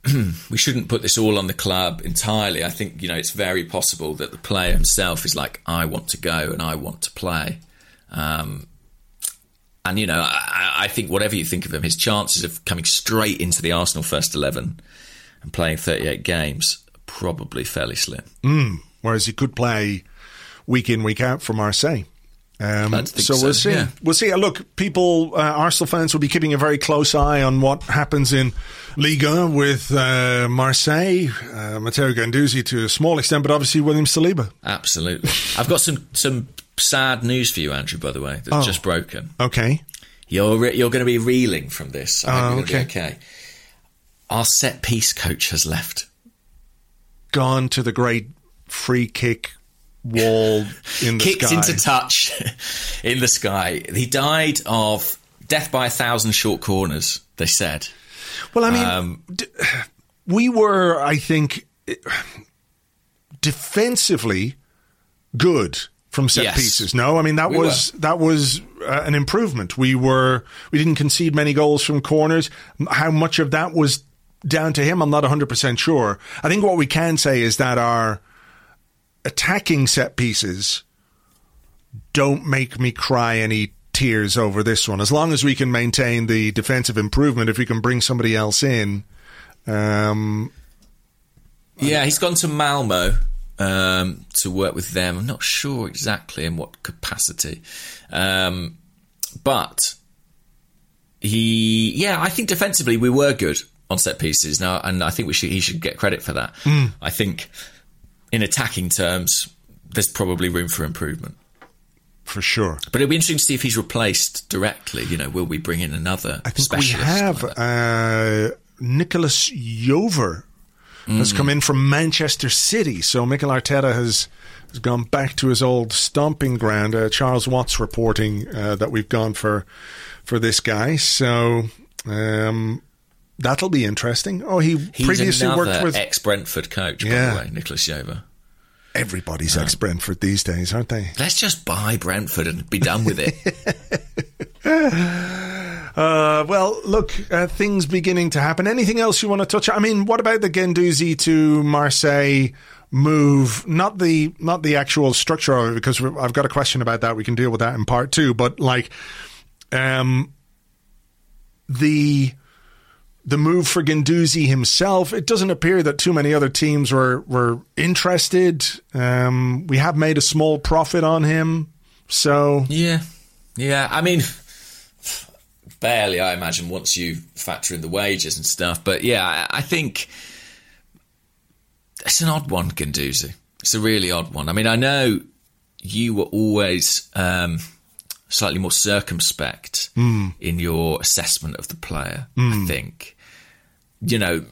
we shouldn't put this all on the club entirely. I think you know it's very possible that the player himself is like, I want to go and I want to play. Um, and you know, I, I think whatever you think of him, his chances of coming straight into the Arsenal first eleven and playing 38 games probably fairly slim. Whereas he could play week in, week out for Marseille. Um, so, so, we'll see. yeah. We'll see. Uh, Look, people, uh, Arsenal fans will be keeping a very close eye on what happens in Liga with uh, Marseille, uh, Matteo Guendouzi to a small extent, but obviously William Saliba. Absolutely. I've got some some sad news for you, Andrew. By the way, that's Oh. just broken. Okay. You're re- you're going to be reeling from this. I Oh, okay. okay. Our set piece coach has left. Gone to the great free kick wall in the Kicked sky. into touch in the sky. He died of death by a thousand short corners. They said. Well, I mean, Um, d- we were, I think, defensively good from set Yes. pieces. No, I mean that We was that was uh, an improvement. We were we didn't concede many goals from corners. How much of that was down to him? I'm not 100 percent sure. I think what we can say is that our attacking set pieces don't make me cry any tears over this one. As long as we can maintain the defensive improvement, if we can bring somebody else in, um, Yeah, he's gone to Malmo um, to work with them. I'm not sure exactly in what capacity, um, but he, yeah, I think defensively we were good on set pieces now, and I think we should he should get credit for that. I think in attacking terms, there's probably room for improvement. for sure. But it'll be interesting to see if he's replaced directly. You know, will we bring in another? I think we have like uh, Nicolas Jover has come in from Manchester City. So Mikel Arteta has has gone back to his old stomping ground. Uh, Charles Watts reporting uh, that we've gone for for this guy. So um, that'll be interesting. Oh, he He's previously worked with ex Brentford coach, by the way, Nicholas Yover. everybody's ex Brentford these days, aren't they? Let's just buy Brentford and be done with it. Uh, well, look, uh, things beginning to happen. Anything else you want to touch? on? I mean, what about the Guendouzi to Marseille move? Not the not the actual structure of it, because I've got a question about that. We can deal with that in part two. But like, um, the the move for Guendouzi himself, it doesn't appear that too many other teams were were interested. Um, we have made a small profit on him, so yeah, yeah. I mean, barely. I imagine once you factor in the wages and stuff. But yeah, I, I think it's an odd one, Guendouzi. It's a really odd one. I mean, I know you were always um, slightly more circumspect in your assessment of the player. I think. You know,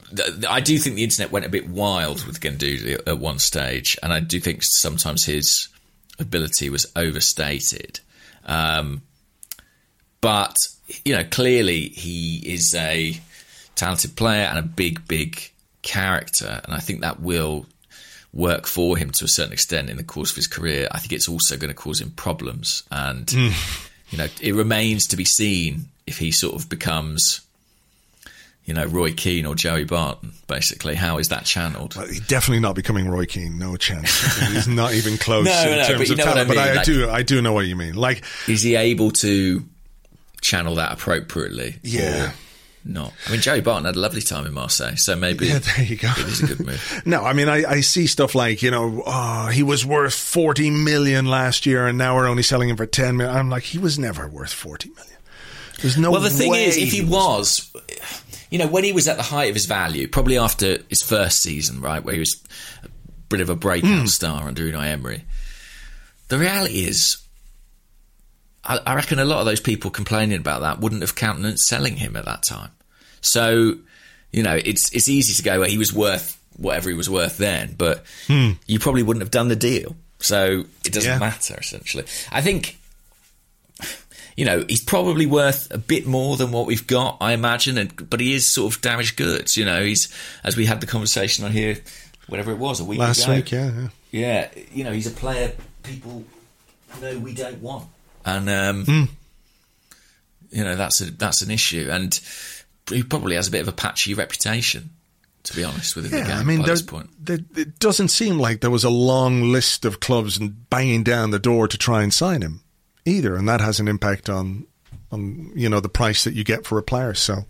I do think the internet went a bit wild with Guendouzi at, at one stage, and I do think sometimes his ability was overstated. Um, but you know, clearly he is a talented player and a big, big character, and I think that will work for him to a certain extent in the course of his career. I think it's also going to cause him problems, and you know, it remains to be seen if he sort of becomes. You know, Roy Keane or Joey Barton, basically. How is that channeled? He's definitely not becoming Roy Keane. No chance. He's not even close No, in no, terms but of talent. I But I, mean, like- do, I do know what you mean. Like, Is he able to channel that appropriately? Yeah. Not. I mean, Joey Barton had a lovely time in Marseille, so maybe Yeah, there you go. it is a good move. no, I mean, I, I see stuff like you know, oh, he was worth forty million last year, and now we're only selling him for ten million. I'm like, he was never worth forty million. There's no. Well, the thing way is, if he was, you know, when he was at the height of his value, probably after his first season, right, where he was a bit of a breakout hmm. star under Unai Emery. The reality is, I, I reckon a lot of those people complaining about that wouldn't have countenanced selling him at that time. So, you know, it's it's easy to go, well, he was worth whatever he was worth then, but hmm. you probably wouldn't have done the deal. So it doesn't Yeah. matter, essentially. I think, you know, he's probably worth a bit more than what we've got, I imagine, and, but he is sort of damaged goods. You know, he's, as we had the conversation on here, whatever it was, a week Last ago. week, yeah, yeah. Yeah, you know, he's a player people know we don't want, and um, Hmm. you know that's a that's an issue, and he probably has a bit of a patchy reputation, to be honest, with Yeah, I mean, there, this point. there, it doesn't seem like there was a long list of clubs banging down the door to try and sign him either, and that has an impact on, on you know, the price that you get for a player. So,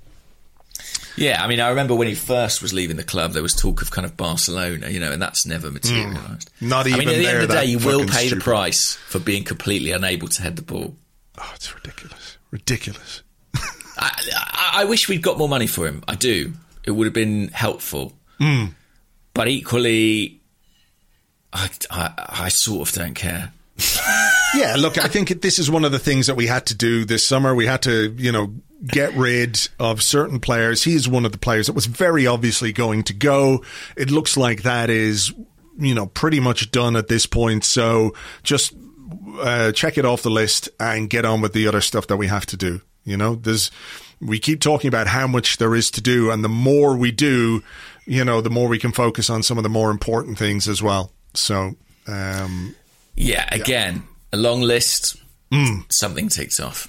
Yeah, I mean, I remember when he first was leaving the club, there was talk of kind of Barcelona, you know, and that's never materialised. Hmm. Not I mean, even at the end of the day, you will pay stupid. the price for being completely unable to head the ball. oh, it's ridiculous, ridiculous. I, I, I wish we'd got more money for him. I do. It would have been helpful. Hmm. But equally, I, I, I sort of don't care. Yeah, look, I think this is one of the things that we had to do this summer. We had to, you know, get rid of certain players. He is one of the players that was very obviously going to go. It looks like that is, you know, pretty much done at this point. So just uh, check it off the list and get on with the other stuff that we have to do. You know, there's, we keep talking about how much there is to do, and the more we do, you know, the more we can focus on some of the more important things as well. So, um, Yeah, again, a long list, Hmm. something ticks off.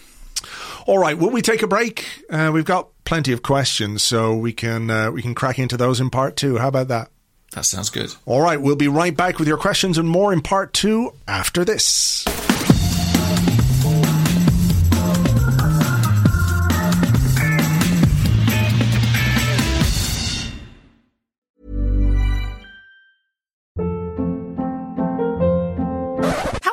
All right, will we take a break? Uh, we've got plenty of questions, so we can uh, we can crack into those in part two. How about that? That sounds good. All right, we'll be right back with your questions and more in part two after this.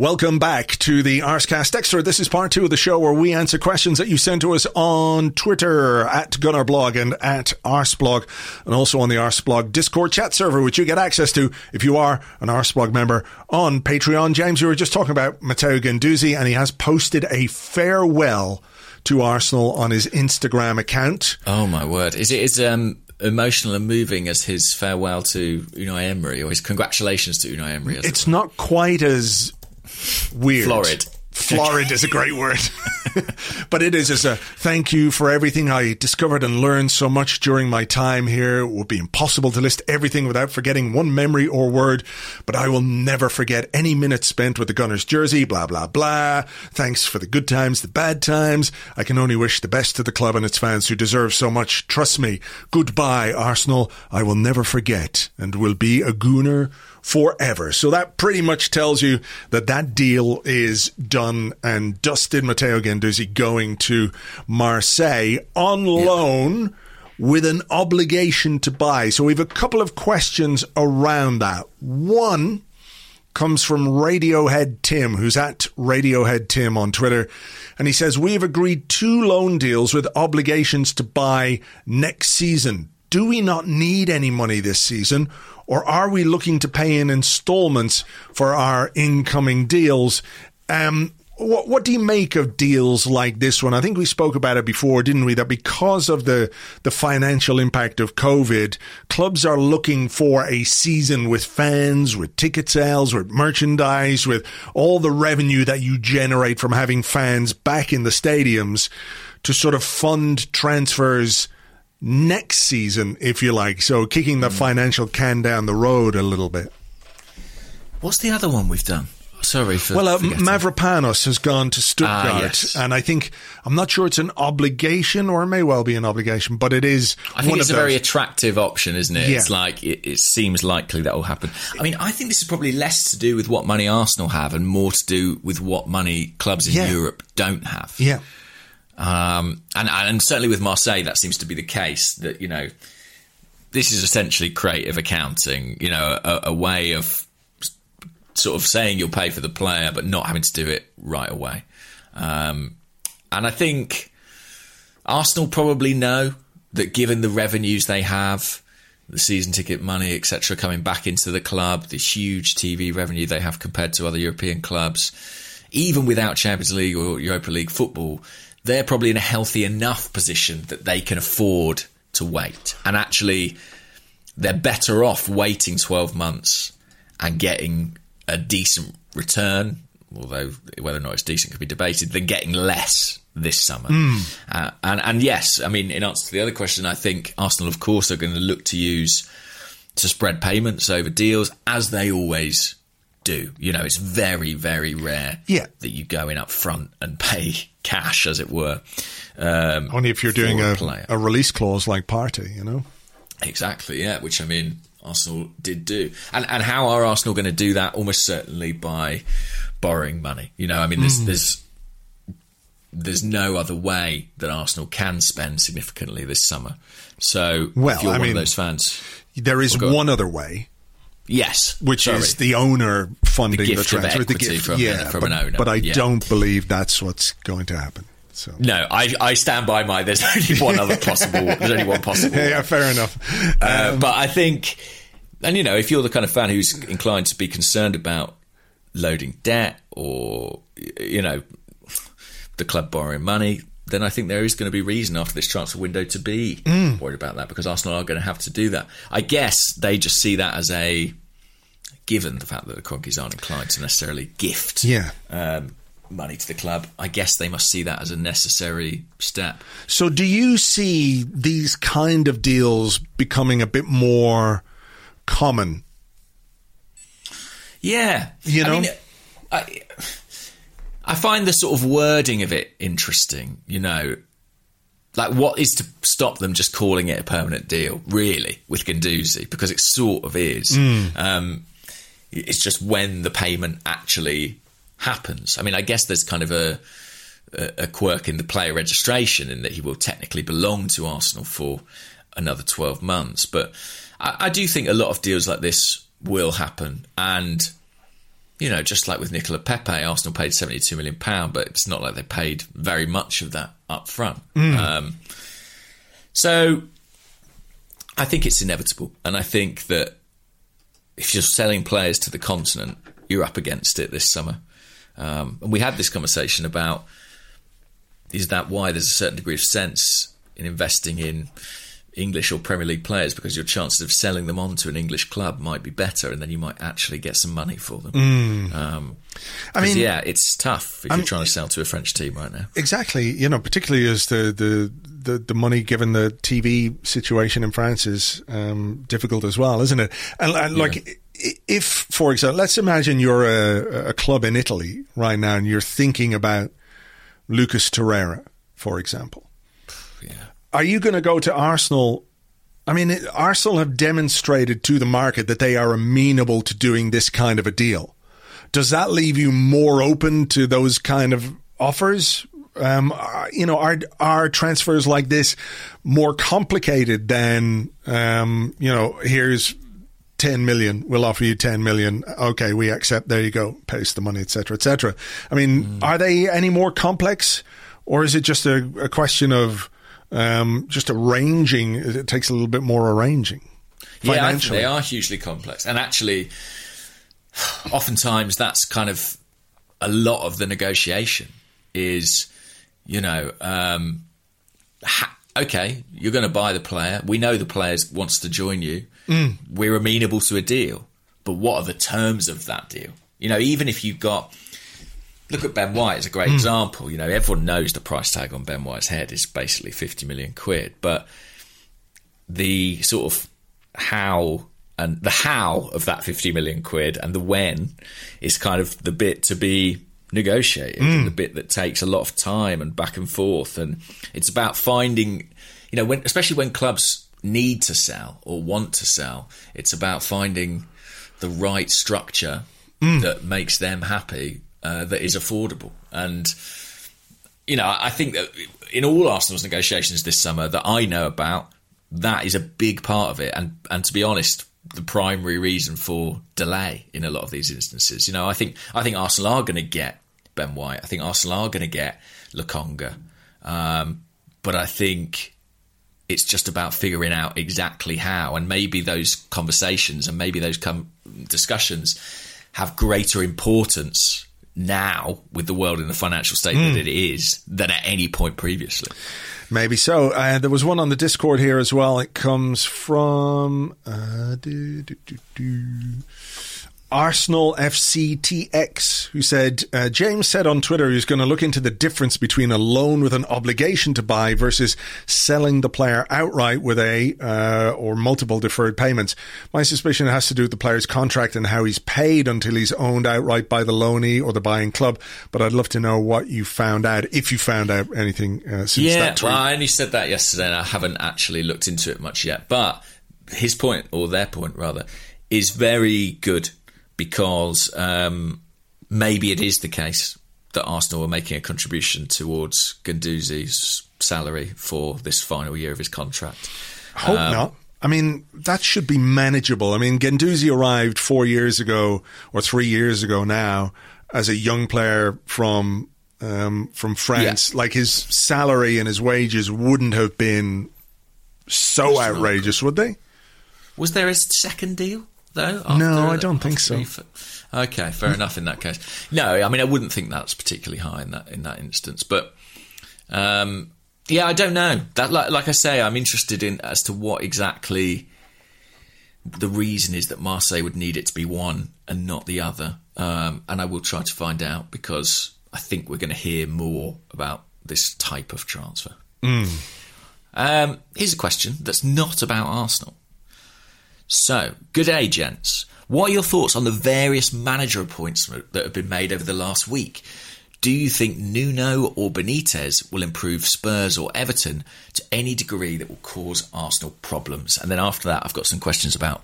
Welcome back to the Arsecast Extra. This is part two of the show where we answer questions that you send to us on Twitter at Gunnerblog and at Arseblog, and also on the Arseblog Discord chat server, which you get access to if you are an Arseblog member on Patreon. James, you were just talking about Matteo Guendouzi, and he has posted a farewell to Arsenal on his Instagram account. Oh my word! Is it as um, emotional and moving as his farewell to Unai Emery or his congratulations to Unai Emery? As It's it not quite as weird. Florid. Florid is a great word. but it is as a thank you for everything I discovered and learned so much during my time here. It would be impossible to list everything without forgetting one memory or word, but I will never forget any minute spent with the Gunners jersey, blah, blah, blah. Thanks for the good times, the bad times. I can only wish the best to the club and its fans who deserve so much. Trust me. Goodbye, Arsenal. I will never forget and will be a Gooner forever. So that pretty much tells you that that deal is done and dusted. Matteo Guendouzi going to Marseille on loan with an obligation to buy. So we have a couple of questions around that. One comes from Radiohead Tim, who's at Radiohead Tim on Twitter. And he says, We have agreed two loan deals with obligations to buy next season. Do we not need any money this season? Or are we looking to pay in installments for our incoming deals? Um, what, what do you make of deals like this one? I think we spoke about it before, didn't we? That because of the, the financial impact of COVID, clubs are looking for a season with fans, with ticket sales, with merchandise, with all the revenue that you generate from having fans back in the stadiums to sort of fund transfers next season, if you like. So kicking the financial can down the road a little bit. What's the other one we've done? Sorry for Well, uh. Mavropanos has gone to Stuttgart, Ah, yes. and I think I'm not sure it's an obligation, or it may well be an obligation, but it is. I think one it's a of very attractive option, isn't it? Yeah. It's like it, it seems likely that will happen. I mean, I think this is probably less to do with what money Arsenal have and more to do with what money clubs in Yeah. Europe don't have. yeah, Um, and, and certainly with Marseille, that seems to be the case. That you know, this is essentially creative accounting. You know, a, a way of sort of saying you'll pay for the player, but not having to do it right away. Um, and I think Arsenal probably know that given the revenues they have, the season ticket money, etc., coming back into the club, the huge TV revenue they have compared to other European clubs, even without Champions League or Europa League football, they're probably in a healthy enough position that they can afford to wait. And actually, they're better off waiting 12 months and getting a decent return, although whether or not it's decent could be debated, than getting less this summer. Uh, and, and yes, I mean, in answer to the other question, I think Arsenal, of course, are going to look to use to spread payments over deals as they always do. You know, it's very, very rare Yeah. that you go in up front and pay cash, as it were. Um, only if you're doing for a, a release clause like Partey, you know. Exactly, yeah. Which I mean, Arsenal did do, and and how are Arsenal going to do that? Almost certainly by borrowing money. You know, I mean, there's there's there's no other way that Arsenal can spend significantly this summer. So, Well, if you're I one mean- of those fans, There is go on. one other way, yes, which sorry. is the owner funding The the, transfer. the gift, from- yeah, from but, an owner, But I yeah. don't believe that's what's going to happen. So no. I I stand by my. There's only one other possible. There's only one possible. yeah, yeah, fair enough. Uh, but I think, and you know, if you're the kind of fan who's inclined to be concerned about loading debt or you know the club borrowing money, then I think there is going to be reason after this transfer window to be worried about that because Arsenal are going to have to do that. I guess they just see that as a given the fact that the Kroenkes aren't inclined to necessarily gift Yeah. um, money to the club. I guess they must see that as a necessary step. So, do you see these kind of deals becoming a bit more common? Yeah, You know? I, mean, I, I find the sort of wording of it interesting. You know, like what is to stop them just calling it a permanent deal? Really, with Guendouzi, because it sort of is. Um, it's just when the payment actually happens. I mean, I guess there's kind of a a quirk in the player registration in that he will technically belong to Arsenal for another 12 months. But I, I do think a lot of deals like this will happen. And, you know, just like with Nicolas Pepe, Arsenal paid £72 million, but it's not like they paid very much of that up front. Um, so I think it's inevitable. And I think that if you're selling players to the continent, you're up against it this summer. Um, and we had this conversation about is that why there's a certain degree of sense in investing in English or Premier League players because your chances of selling them on to an English club might be better, and then you might actually get some money for them. Um, I mean, yeah, it's tough if you're trying to sell to a French team right now. Exactly. You know, particularly as the the the, the money given the TV situation in France is um, difficult as well, isn't it? And, and like, i- if for example, let's imagine you're a, a club in Italy right now, and you're thinking about Lucas Torreira, for example. Yeah. Are you going to go to Arsenal? I mean, Arsenal have demonstrated to the market that they are amenable to doing this kind of a deal. Does that leave you more open to those kind of offers? Um, are- you know, are are transfers like this more complicated than um, you know? Here's ten million. We'll offer you ten million. Okay, we accept. There you go. Paste the money, etc., etc. I mean, are they any more complex, or is it just a, a question of um, just arranging? It takes a little bit more arranging. Yeah, I think they are hugely complex, and actually, oftentimes that's kind of a lot of the negotiation is, you know, um, ha- okay, you're going to buy the player. We know the player wants to join you. Mm. We're amenable to a deal, but what are the terms of that deal? You know, even if you've got look at Ben White as a great Mm. example. You know, everyone knows the price tag on Ben White's head is basically 50 million quid, but the sort of how and the how of that 50 million quid and the when is kind of the bit to be negotiated and the bit that takes a lot of time and back and forth and it's about finding you know when especially when clubs need to sell or want to sell it's about finding the right structure that makes them happy uh, that is affordable and you know, I think that in all Arsenal's negotiations this summer that I know about, that is a big part of it. And and to be honest, the primary reason for delay in a lot of these instances. You know, I think I think Arsenal are going to get Ben White. I think Arsenal are going to get Lokonga. Um, but I think it's just about figuring out exactly how, and maybe those conversations and maybe those com- discussions have greater importance now with the world in the financial state that it is than at any point previously. Maybe so. Uh, there was one on the Discord here as well. It comes from uh, do, do, do, do. Arsenal FCTX, who said uh, James said on Twitter he's going to look into the difference between a loan with an obligation to buy versus selling the player outright with a uh, or multiple deferred payments. My suspicion has to do with the player's contract and how he's paid until he's owned outright by the loanee or the buying club. But I'd love to know what you found out if you found out anything uh, since Yeah, that tweet. well, I only said that yesterday, and I haven't actually looked into it much yet. But his point, or their point rather, is very good because um, maybe it is the case that Arsenal are making a contribution towards Guendouzi's salary for this final year of his contract. Hope Um, not. I mean, that should be manageable. I mean, Guendouzi arrived four years ago or three years ago now as a young player from um, from France. Like his salary and his wages wouldn't have been so outrageous, would they? Was there a second deal though? No, I don't think so. Okay, fair enough. In that case, no, I mean I wouldn't think that's particularly high in that in that instance. But um, yeah, I don't know. That like, like I say, I'm interested in as to what exactly the reason is that Marseille would need it to be one and not the other. Um, and I will try to find out because I think we're going to hear more about this type of transfer. Um, here's a question that's not about Arsenal. So, good day, gents. What are your thoughts on the various manager appointments that have been made over the last week? Do you think Nuno or Benitez will improve Spurs or Everton to any degree that will cause Arsenal problems? And then after that, I've got some questions about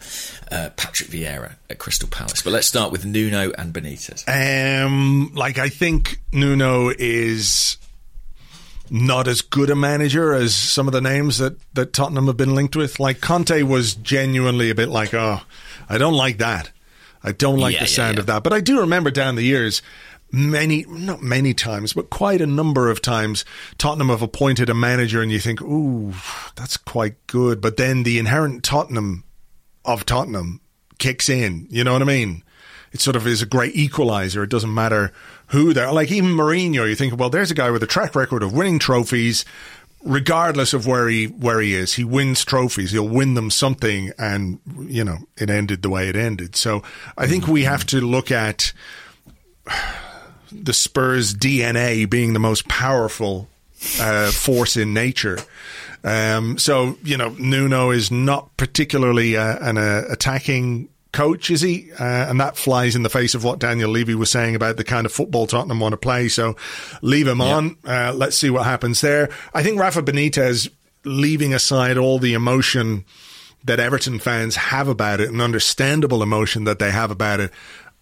uh, Patrick Vieira at Crystal Palace. But let's start with Nuno and Benitez. Um, like I think Nuno is not as good a manager as some of the names that, that Tottenham have been linked with. Like Conte was genuinely a bit like, oh, I don't like that. I don't like Yeah, the yeah, sound yeah. of that. But I do remember down the years, many, not many times, but quite a number of times, Tottenham have appointed a manager and you think, ooh, that's quite good. But then the inherent Tottenham of Tottenham kicks in. You know what I mean? It sort of is a great equalizer. It doesn't matter who they're like. Even Mourinho, you think, well, there's a guy with a track record of winning trophies, regardless of where he where he is. He wins trophies. He'll win them something, and you know it ended the way it ended. So I think we have to look at the Spurs DNA being the most powerful uh, force in nature. Um, so you know, Nuno is not particularly uh, an uh, attacking coach, is he? Uh, and that flies in the face of what Daniel Levy was saying about the kind of football Tottenham want to play. So leave him on. Uh, let's see what happens there. I think Rafa Benitez, leaving aside all the emotion that Everton fans have about it, an understandable emotion that they have about it,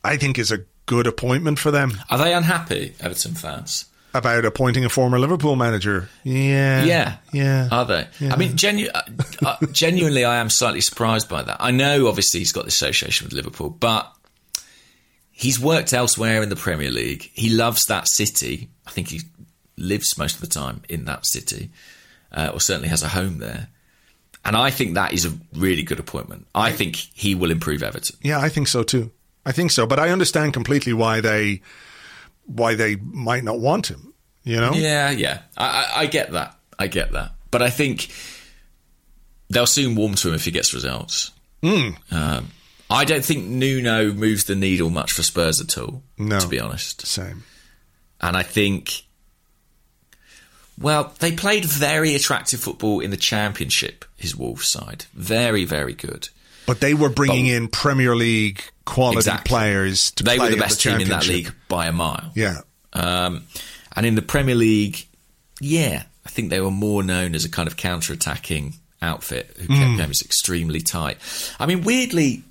I think is a good appointment for them Are they unhappy, Everton fans? About appointing a former Liverpool manager. Yeah. Yeah, Yeah. Are they? I mean, genu- uh, uh, genuinely, I am slightly surprised by that. I know, obviously, he's got the association with Liverpool, but he's worked elsewhere in the Premier League. He loves that city. I think he lives most of the time in that city, uh, or certainly has a home there. And I think that is a really good appointment. I think he will improve Everton. Yeah, I think so too. I think so. But I understand completely why they why they might not want him. You know? Yeah, yeah. I, I, I get that. I get that. But I think they'll soon warm to him if he gets results. Mm. Um, I don't think Nuno moves the needle much for Spurs at all, No. to be honest. Same. And I think, well, they played very attractive football in the Championship, his Wolves side. Very, very good. But they were bringing But- in Premier League quality Exactly. players to They play were the best team in that league by a mile. Yeah. Um, and in the Premier League, yeah, I think they were more known as a kind of counter-attacking outfit who kept games extremely tight. I mean, weirdly,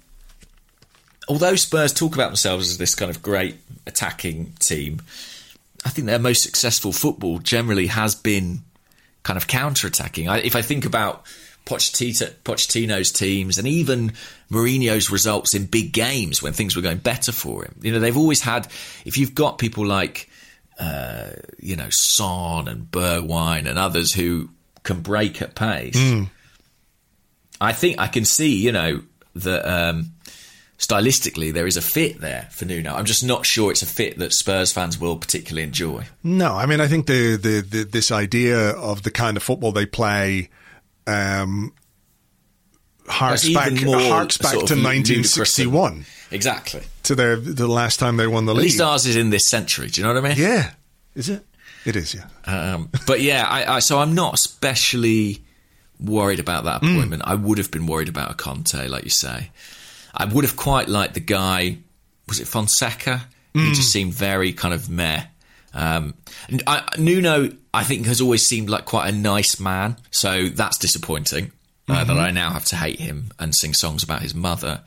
although Spurs talk about themselves as this kind of great attacking team, I think their most successful football generally has been kind of counter-attacking. I, if I think about Pochettino, Pochettino's teams and even Mourinho's results in big games when things were going better for him, you know, they've always had. If you've got people like, uh, you know, Son and Bergwijn and others who can break at pace, I think I can see, you know, that um, stylistically there is a fit there for Nuno. I'm just not sure it's a fit that Spurs fans will particularly enjoy. No, I mean, I think the, the, the this idea of the kind of football they play um, harks back, harks back sort to of ludicrous 1961 Exactly. to their the last time they won the At league. least ours is in this century. Do you know what I mean? yeah, is it? It is. Yeah. Um, but yeah, I, I, so I'm not especially worried about that appointment. I would have been worried about a Conte, like you say. I would have quite liked the guy. Was it Fonseca? He just seemed very kind of meh. Um, and I, Nuno, I think, has always seemed like quite a nice man. So that's disappointing uh, that I now have to hate him and sing songs about his mother.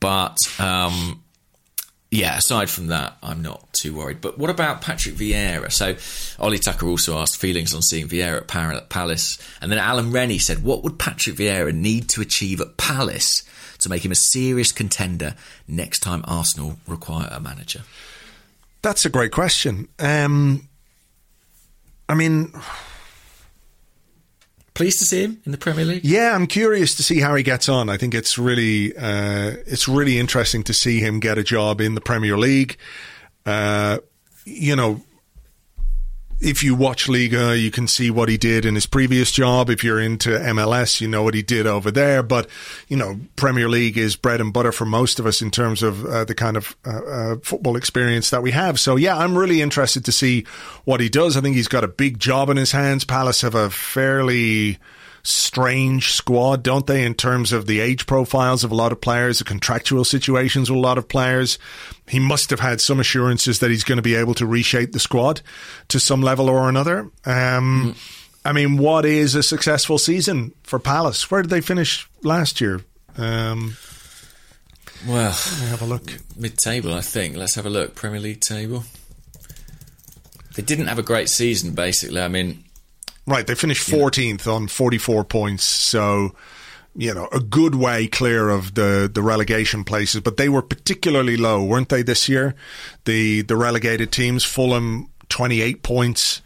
But um, yeah, aside from that, I'm not too worried. But what about Patrick Vieira? So Ollie Tucker also asked feelings on seeing Vieira at Palace. And then Alan Rennie said, What would Patrick Vieira need to achieve at Palace to make him a serious contender next time Arsenal require a manager? That's a great question. Um, I mean, Pleased to see him in the Premier League? yeah, I'm curious to see how he gets on. I think it's really, uh, it's really interesting to see him get a job in the Premier League. Uh, you know, if you watch Liga, you can see what he did in his previous job. If you're into MLS, you know what he did over there. But, you know, Premier League is bread and butter for most of us in terms of uh, the kind of uh, uh, football experience that we have. So, yeah, I'm really interested to see what he does. I think he's got a big job in his hands. Palace have a fairly strange squad, don't they, in terms of the age profiles of a lot of players, the contractual situations with a lot of players. He must have had some assurances that he's going to be able to reshape the squad to some level or another. Um, I mean, what is a successful season for Palace? Where did they finish last year? Um, Well, have a look. mid table, I think. Let's have a look. Premier League table. They didn't have a great season, basically. I mean, Right, they finished 14th on 44 points, so you know a good way clear of the the relegation places. But they were particularly low, weren't they this year? The the relegated teams, Fulham 28 points.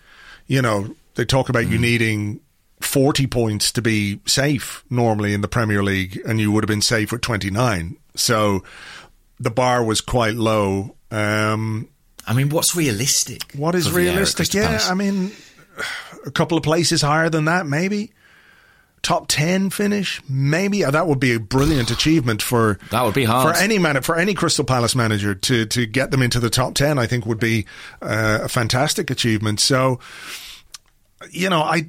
You know they talk about you needing 40 points to be safe normally in the Premier League, and you would have been safe with 29. So the bar was quite low. Um, I mean, what's realistic? what is for realistic? Yeah, I mean, a couple of places higher than that, maybe. Top ten finish, maybe. Uh, That would be a brilliant achievement for That would be hard. for any man for any Crystal Palace manager to to get them into the top ten. I think would be uh, a fantastic achievement. So, you know, I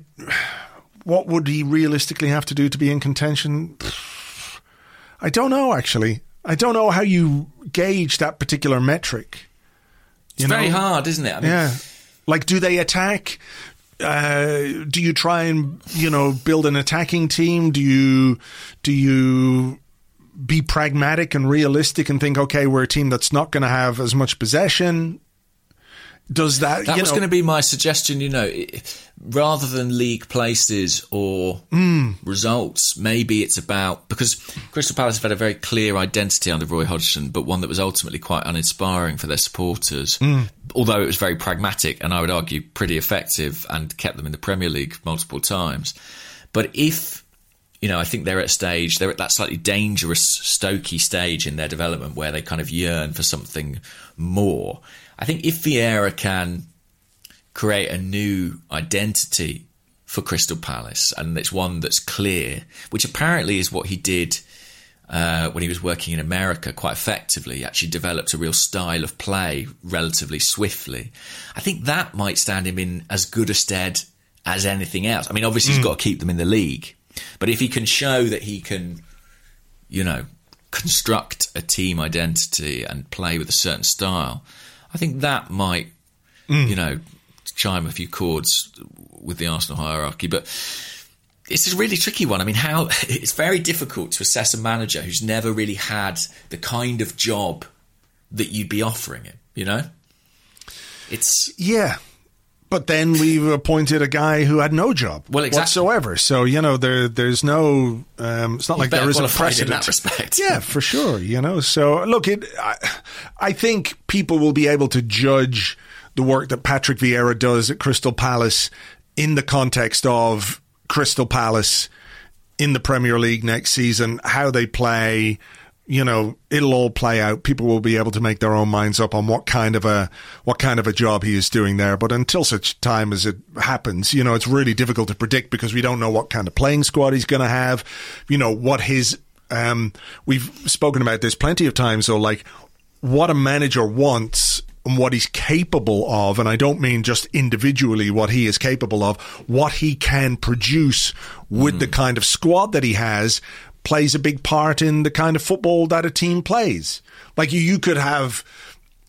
what would he realistically have to do to be in contention? I don't know. Actually, I don't know how you gauge that particular metric. it's very hard, isn't it? I mean, Yeah. Like, do they attack? Uh, do you try and you know build an attacking team? Do you do you be pragmatic and realistic and think, okay, we're a team that's not going to have as much possession? Does that That you was know, going to be my suggestion, you know, rather than league places or Hmm. results, maybe it's about because Crystal Palace have had a very clear identity under Roy Hodgson, but one that was ultimately quite uninspiring for their supporters. Hmm. Although it was very pragmatic and I would argue pretty effective and kept them in the Premier League multiple times. But if you know, I think they're at a stage, they're at that slightly dangerous, stoky stage in their development where they kind of yearn for something more. I think if Vieira can create a new identity for Crystal Palace, and it's one that's clear, which apparently is what he did uh, when he was working in America quite effectively. He actually developed a real style of play relatively swiftly. I think that might stand him in as good a stead as anything else. I mean, obviously, he's got to keep them in the league, but if he can show that he can, you know, construct a team identity and play with a certain style, I think that might, mm. you know, chime a few chords with the Arsenal hierarchy. But it's a really tricky one. I mean, how it's very difficult to assess a manager who's never really had the kind of job that you'd be offering him. You know, it's Yeah. But then we've appointed a guy who had no job Well, exactly. whatsoever. So you know, there there's no. Um, it's not like there isn't qualified in that respect. Yeah, for sure. You know, so look, it. I, I think people will be able to judge the work that Patrick Vieira does at Crystal Palace in the context of Crystal Palace in the Premier League next season, how they play. You know, it'll all play out. People will be able to make their own minds up on what kind of a what kind of a job he is doing there. But until such time as it happens, you know, it's really difficult to predict because we don't know what kind of playing squad he's going to have. You know, what his um, we've spoken about this plenty of times. So, like, what a manager wants and what he's capable of, and I don't mean just individually what he is capable of, what he can produce with the kind of squad that he has plays a big part in the kind of football that a team plays. Like you, you could have,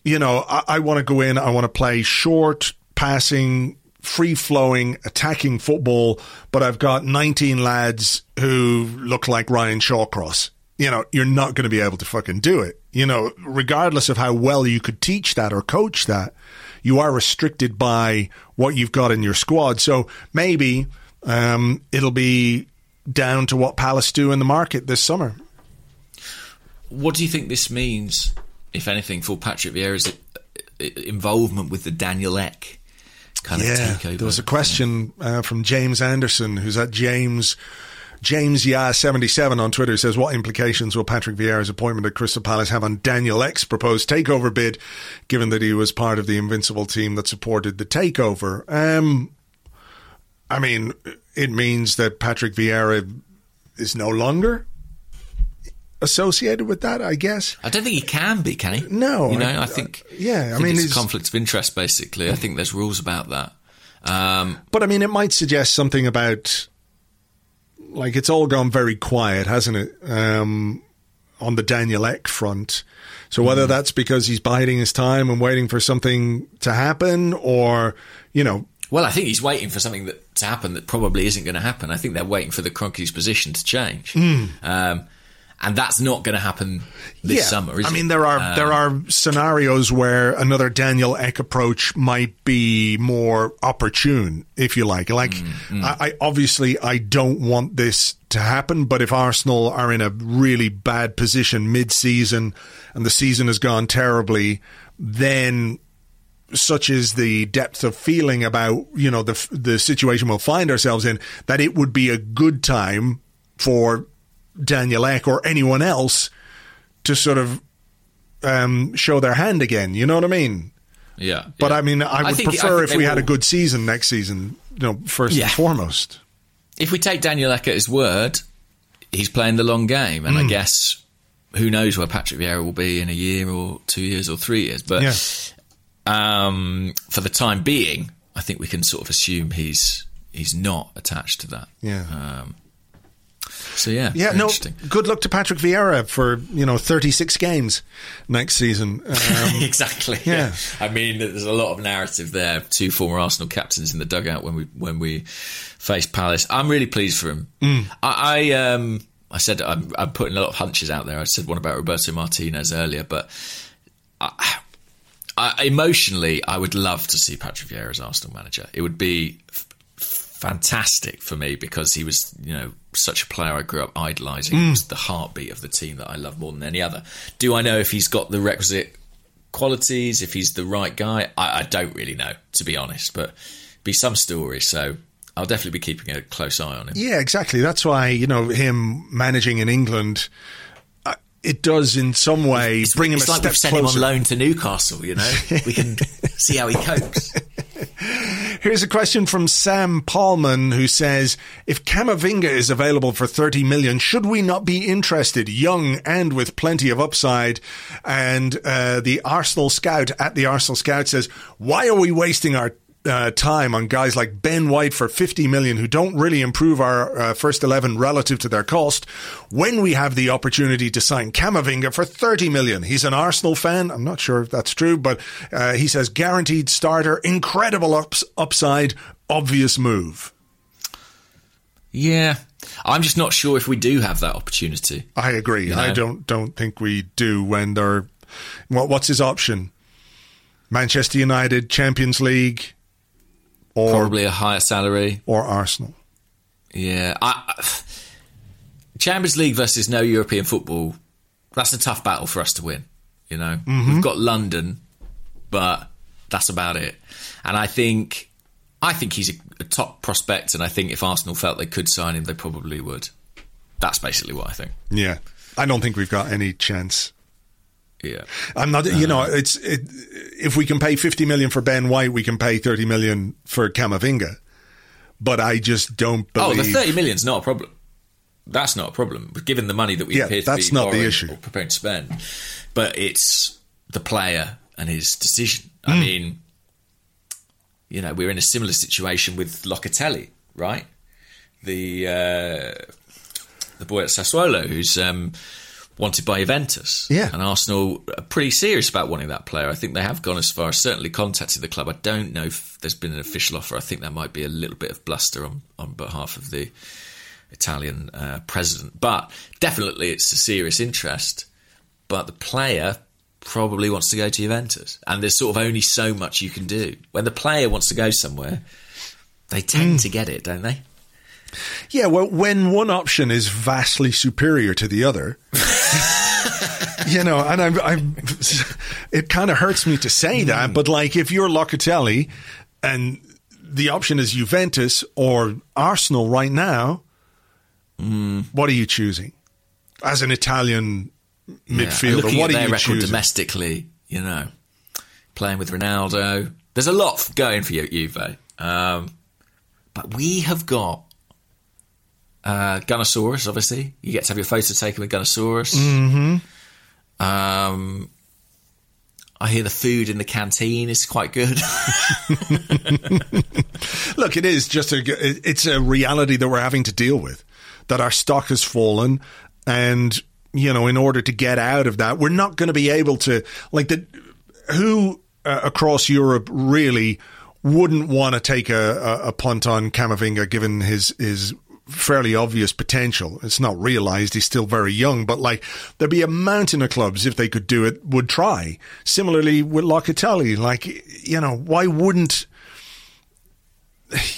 you know, I, I want to go in, I want to play short, passing, free flowing, attacking football, but I've got 19 lads who look like Ryan Shawcross. You know, you're not going to be able to fucking do it. You know, regardless of how well you could teach that or coach that, you are restricted by what you've got in your squad. So maybe um, it'll be down to what Palace do in the market this summer. What do you think this means, if anything, for Patrick Vieira's uh, involvement with the Daniel Ek kind of Yeah, takeover? there was a question uh, from James Anderson, who's at James James Ya seventy seven on Twitter. Says, "What implications will Patrick Vieira's appointment at Crystal Palace have on Daniel Ek's proposed takeover bid, given that he was part of the invincible team that supported the takeover?" Um, I mean, it means that Patrick Vieira is no longer associated with that. I guess. I don't think he can be, can he? No, you know, I- I, think. yeah, I think mean, it's he's- a conflict of interest. Basically, I think there's rules about that. Um, But I mean, it might suggest something about like it's all gone very quiet, hasn't it? Um, on the Daniel Ek front. So whether Mm. that's because he's biding his time and waiting for something to happen, or you know, well, I think he's waiting for something that to happen that probably isn't going to happen. I think they're waiting for the Kroenkes' position to change, um, and that's not going to happen this summer. Is I it? mean, there are Um, there are scenarios where another Daniel Ek approach might be more opportune, if you like. Like, Mm, I, I obviously I don't want this to happen, but if Arsenal are in a really bad position mid-season and the season has gone terribly, then such is the depth of feeling about you know the the situation we'll find ourselves in that it would be a good time for Daniel Ek or anyone else to sort of um, show their hand again. You know what I mean? yeah, But yeah. I mean, I would think- prefer think if we had a good season next season. You know, first Yeah. and foremost. if we take Daniel Ek at his word, he's playing the long game, and I Hmm. guess who knows where Patrick Vieira will be in a year or two years or three years. But Yeah. Um, for the time being, I think we can sort of assume he's he's not attached to that. Yeah. Um, so yeah, Yeah, no. Good luck to Patrick Vieira for you know thirty six games next season. Um, exactly. yeah. I mean, there's a lot of narrative there. Two former Arsenal captains in the dugout when we when we faced Palace. I'm really pleased for him. Mm. I, I um I said I'm, I'm putting a lot of hunches out there. I said one about Roberto Martinez earlier, but I, I, emotionally, I would love to see Patrick Vieira as Arsenal manager. It would be f- fantastic for me because he was, you know, such a player I grew up idolising. He mm. was the heartbeat of the team that I love more than any other. Do I know if he's got the requisite qualities, if he's the right guy? I, I don't really know, to be honest, but be some story. So I'll definitely be keeping a close eye on him. Yeah, exactly. That's why you know him managing in England. It does in some way bring him it's a like step we've sent him on loan to Newcastle. You know, we can see how he copes. Here's a question from Sam Paulman who says, if Camavinga is available for 30 million, should we not be interested? Young and with plenty of upside. And uh, the Arsenal scout at the Arsenal scout says, why are we wasting our uh, time on guys like Ben White for 50 million who don't really improve our uh, first 11 relative to their cost when we have the opportunity to sign Camavinga for 30 million. He's an Arsenal fan. I'm not sure if that's true, but uh, he says guaranteed starter, incredible ups- upside, obvious move. Yeah, I'm just not sure if we do have that opportunity. I agree. You I don't don't think we do when they're what what's his option? Manchester United, Champions League, or Probably a higher salary. or Arsenal. Yeah, I, Champions League versus no European football. That's a tough battle for us to win. You know, mm-hmm. we've got London, but that's about it. And I think, I think he's a, a top prospect, and I think if Arsenal felt they could sign him, they probably would. That's basically what I think. Yeah, I don't think we've got any chance. Yeah. I'm not. You know, it's it, if we can pay 50 million for Ben White, we can pay 30 million for Camavinga. But I just don't believe. Oh, the thirty million's not a problem. That's not a problem. But given the money that we Yeah, appear to that's be not the issue. or preparing to spend, but it's the player and his decision. I mean, you know, we're in a similar situation with Locatelli, right? The uh, the boy at Sassuolo who's um, wanted by Juventus. Yeah. and Arsenal are pretty serious about wanting that player. I think they have gone as far as certainly contacted the club. I don't know if there's been an official offer. I think there might be a little bit of bluster on on behalf of the Italian uh, president, but definitely it's a serious interest. But the player probably wants to go to Juventus, and there's sort of only so much you can do when the player wants to go somewhere. They tend Hmm. to get it, don't they? Yeah, well, when one option is vastly superior to the other, you know, and I'm, I'm it kind of hurts me to say that, but like if you're Locatelli and the option is Juventus or Arsenal right now, what are you choosing as an Italian midfielder? looking what at are you record choosing? domestically, you know, playing with Ronaldo. There's a lot going for you, at Juve. Um, but we have got uh, Gunnosaurus, obviously. You get to have your photo taken with Gunnosaurus. Mm-hmm. Um, I hear the food in the canteen is quite good. Look, it is just a it's a reality that we're having to deal with. That our stock has fallen, and you know, in order to get out of that, we're not going to be able to like the who uh, across Europe really wouldn't want to take a, a, a punt on Camavinga given his his fairly obvious potential. It's not realized he's still very young, but like there'd be a mountain of clubs if they could do it would try. Similarly with Locatelli, like you know, why wouldn't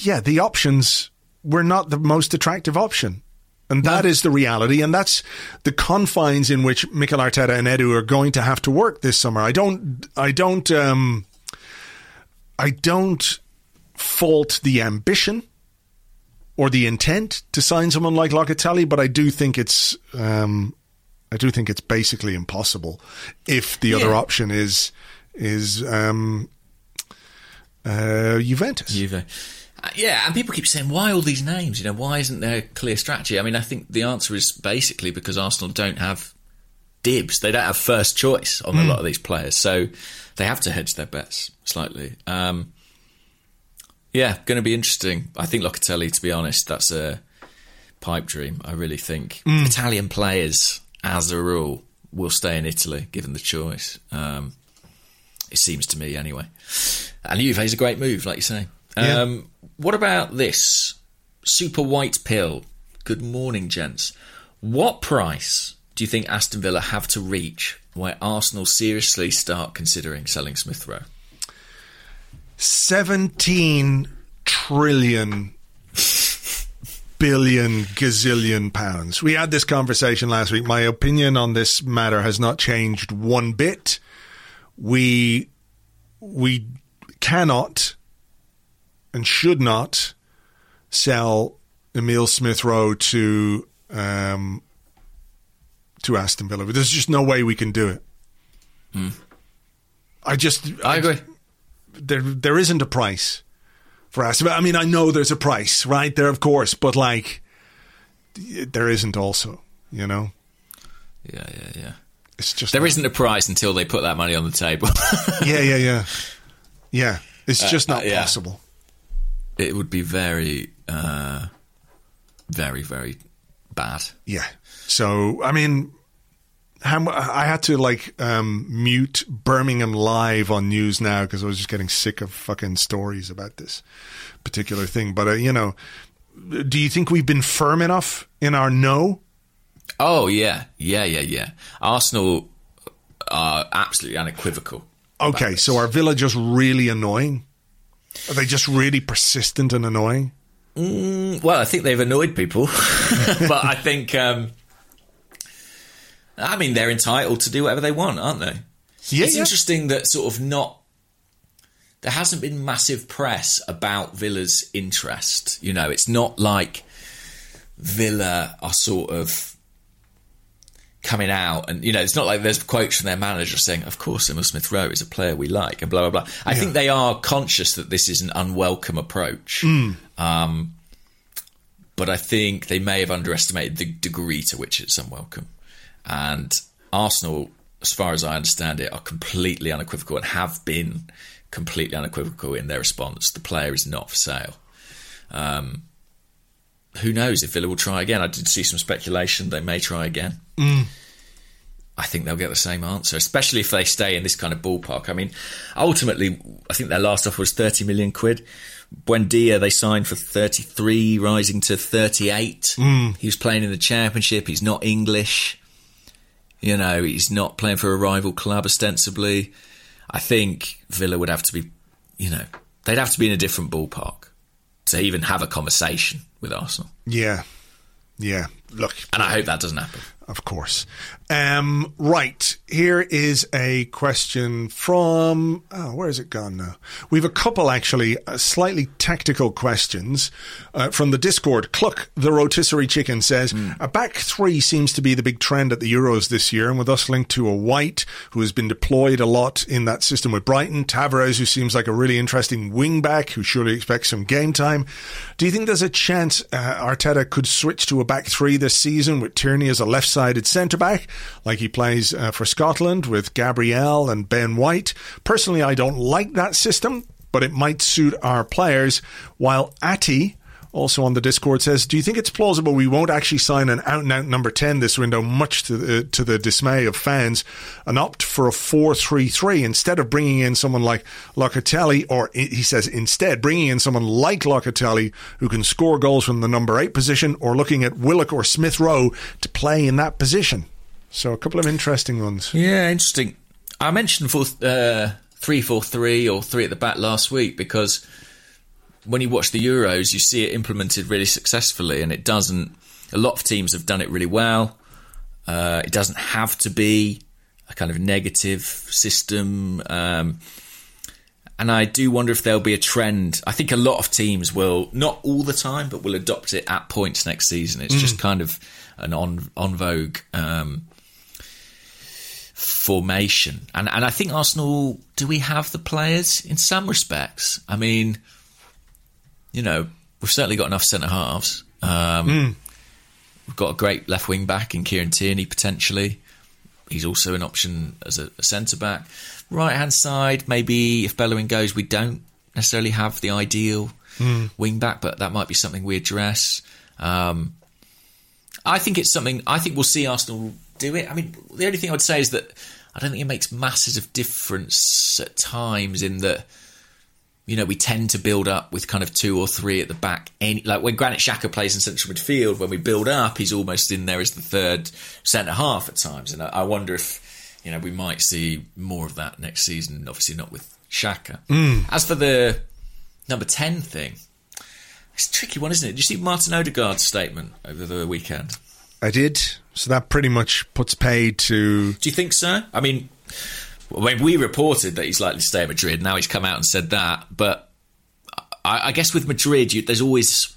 yeah, the options were not the most attractive option. And that is the reality, and that's the confines in which Mikel Arteta and Edu are going to have to work this summer. I don't, I don't, um, I don't fault the ambition or the intent to sign someone like Locatelli, but I do think it's, um, I do think it's basically impossible if the other option is is um, uh, Juventus. Juve. Uh, yeah, and people keep saying, why all these names? You know, why isn't there a clear strategy? I mean, I think the answer is basically because Arsenal don't have dibs. They don't have first choice on a lot of these players. So they have to hedge their bets slightly. Um, yeah, going to be interesting. I think Locatelli, to be honest, that's a pipe dream. I really think Italian players, as a rule, will stay in Italy given the choice. Um, it seems to me, anyway. And Juve is a great move, like you say. Yeah. Um, what about this super white pill? Good morning, gents. What price do you think Aston Villa have to reach where Arsenal seriously start considering selling Smith Rowe? 17 trillion billion gazillion pounds. We had this conversation last week. My opinion on this matter has not changed one bit. We we cannot and should not sell Emil Smith Rowe to um, to Aston Villa. There's just no way we can do it. I just Hmm. I agree. There there isn't a price for Aston Villa. I mean, I know there's a price, right there, of course, but like there isn't also. You know, Yeah, yeah, yeah. it's just There not- not a price until they put that money on the table. Yeah, yeah, yeah, yeah. It's just not uh, yeah. possible. it would be very, uh, very, very bad. Yeah. So I mean, how I had to like um, mute Birmingham live on news now because I was just getting sick of fucking stories about this particular thing. But uh, you know, do you think we've been firm enough in our no? Oh yeah, yeah, yeah, yeah. Arsenal are absolutely unequivocal. Okay, so are Villa just really annoying? Are they just really persistent and annoying? Well, I think they've annoyed people, but I think, um, I mean, they're entitled to do whatever they want, aren't they? Yeah, it's yeah. interesting that sort of not. There hasn't been massive press about Villa's interest. You know, it's not like Villa are sort of coming out and you know it's not like there's quotes from their manager saying of course Emil Smith Rowe is a player we like and blah blah blah I think they are conscious that this is an unwelcome approach um, but I think they may have underestimated the degree to which it's unwelcome and Arsenal as far as I understand it are completely unequivocal and have been completely unequivocal in their response the player is not for sale Um, who knows if Villa will try again? I did see some speculation they may try again. I think they'll get the same answer, especially if they stay in this kind of ballpark. I mean, ultimately, I think their last offer was 30 million quid. Buendia, they signed for 33, rising to 38. He was playing in the championship. He's not English. You know, he's not playing for a rival club, ostensibly. I think Villa would have to be, you know, they'd have to be in a different ballpark to even have a conversation with Arsenal. Yeah, yeah. Look, And I hope that doesn't happen. Of course. Um, right. Here is a question from. Oh, where has it gone now? We have a couple, actually, uh, slightly tactical questions uh, from the Discord. Cluck, the rotisserie chicken, says A back three seems to be the big trend at the Euros this year, and with us linked to a White, who has been deployed a lot in that system with Brighton, Tavares, who seems like a really interesting wing back, who surely expects some game time. Do you think there's a chance uh, Arteta could switch to a back three this season with Tierney as a left sided centre back, like he plays uh, for Scotland with Gabriel and Ben White? Personally, I don't like that system, but it might suit our players. While Ati, also on the Discord says, "Do you think it's plausible we won't actually sign an out and out number ten this window, much to the, to the dismay of fans, and opt for a four-three-three instead of bringing in someone like Locatelli, or he says instead bringing in someone like Locatelli who can score goals from the number eight position, or looking at Willock or Smith Rowe to play in that position." So a couple of interesting ones. Yeah, interesting. I mentioned four, uh, three four three or three at the back last week because when you watch the Euros, you see it implemented really successfully, and it doesn't. A lot of teams have done it really well. Uh, it doesn't have to be a kind of negative system. Um, and I do wonder if there'll be a trend. I think a lot of teams will, not all the time, but will adopt it at points next season. It's just kind of an on on vogue um, formation. And and I think Arsenal do we have the players in some respects? I mean, you know, we've certainly got enough centre halves. Um, We've got a great left wing back in Kieran Tierney potentially. He's also an option as a, a centre back. Right hand side, maybe if Bellerin goes, we don't necessarily have the ideal wing back, but that might be something we address. Um, I think it's something. I think we'll see Arsenal do it. I mean, the only thing I would say is that I don't think it makes masses of difference at times in that. You know, we tend to build up with kind of two or three at the back. Any, like when Granit Xhaka plays in central midfield, when we build up, he's almost in there as the third centre half at times. And I, I wonder if, you know, we might see more of that next season. Obviously, not with Xhaka. Hmm. As for the number 10 thing, it's a tricky one, isn't it? Did you see Martin Odegaard's statement over the weekend? I did. So that pretty much puts paid to. Do you think so? I mean, when we reported that he's likely to stay at Madrid, now he's come out and said that. But I, I guess with Madrid, you, there's always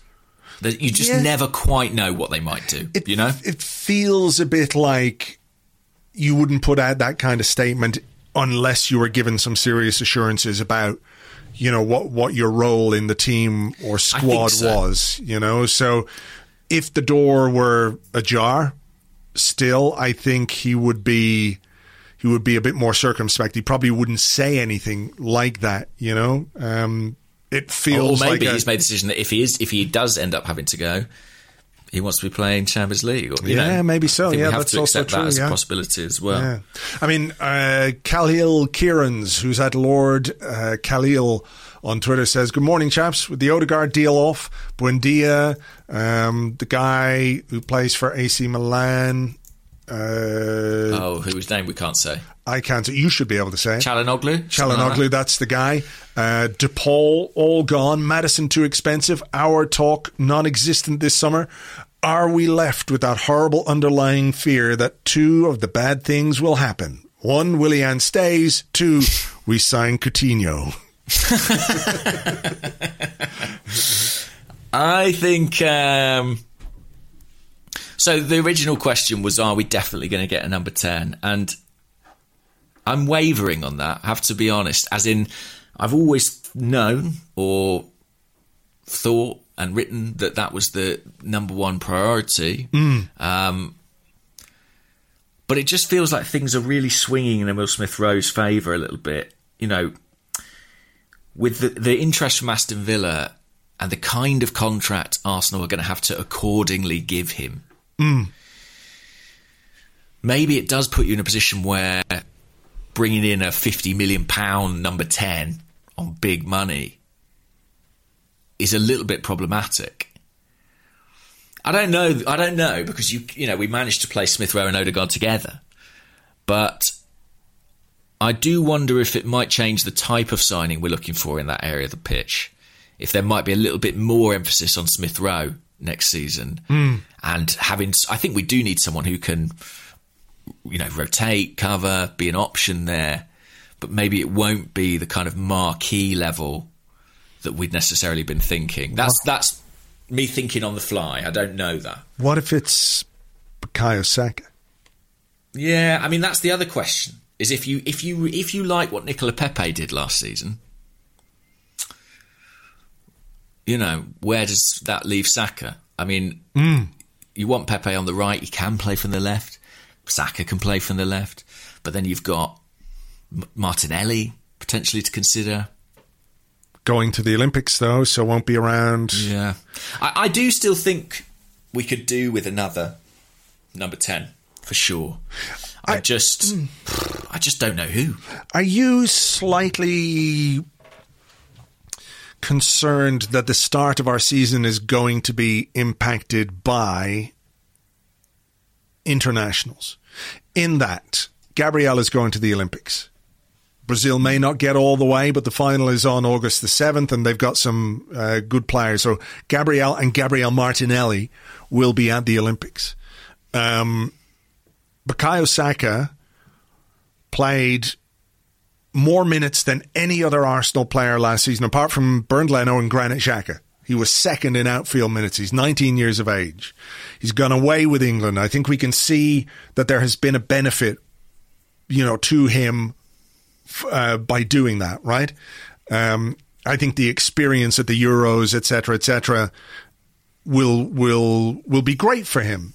you just Yeah. never quite know what they might do. It, you know, it feels a bit like you wouldn't put out that kind of statement unless you were given some serious assurances about, you know, what what your role in the team or squad so. was. You know, so if the door were ajar, still, I think he would be. He would be a bit more circumspect. He probably wouldn't say anything like that, you know. Um, it or, or feels maybe like a- he's made the decision that if he is, if he does end up having to go, he wants to be playing Champions League. Or, you Yeah, know, maybe so. Yeah, we have that's to also accept true, that as yeah. a possibility as well. Yeah. I mean, uh, Khalil Kieran's, who's at Lord uh, Khalil on Twitter, says, Good morning, chaps. With the Odegaard deal off, Buendia, um, the guy who plays for AC Milan, uh, Oh, whose name we can't say? I can't, you should be able to say. it. Calhanoglu. Something like that? that's the guy. Uh, De Paul, all gone. Maddison, too expensive. Our talk, non existent this summer. Are we left with that horrible underlying fear that two of the bad things will happen? One, Willian stays. Two, we sign Coutinho. I think. Um, so the original question was, are we definitely going to get a number ten? And I'm wavering on that. I have to be honest. As in, I've always known or thought and written that that was the number one priority. Um, but it just feels like things are really swinging in Emil Smith Rowe's favour a little bit. You know, with the, the interest from Aston Villa and the kind of contract Arsenal are going to have to accordingly give him, maybe it does put you in a position where bringing in a fifty million pound number ten on big money is a little bit problematic. I don't know. I don't know because you you know we managed to play Smith Rowe and Odegaard together, but I do wonder if it might change the type of signing we're looking for in that area of the pitch. If there might be a little bit more emphasis on Smith Rowe next season, hmm. and having, I think we do need someone who can, you know, rotate, cover, be an option there, but maybe it won't be the kind of marquee level that we'd necessarily been thinking. That's that's me thinking on the fly. I don't know that. What if it's Bukayo Saka? Yeah, I mean that's the other question. Is if you if you if you like what Nicolas Pepe did last season, you know, where does that leave Saka? I mean, hmm. you want Pepe on the right, he can play from the left. Saka can play from the left, but then you've got Martinelli potentially to consider. Going to the Olympics, though, so won't be around. Yeah, I, I do still think we could do with another number ten for sure. I, just, hmm. I just don't know who. Are you slightly concerned that the start of our season is going to be impacted by internationals? In that, Gabriel is going to the Olympics. Brazil may not get all the way, but the final is on August the 7th, and they've got some uh, good players. So Gabriel and Gabriel Martinelli will be at the Olympics. Um, Bukayo Saka played more minutes than any other Arsenal player last season, apart from Bernd Leno and Granit Xhaka. He was second in outfield minutes. He's 19 years of age. He's gone away with England. I think we can see that there has been a benefit, you know, to him uh, by doing that, right? Um, I think the experience at the Euros, etc., cetera, et cetera, will will will be great for him.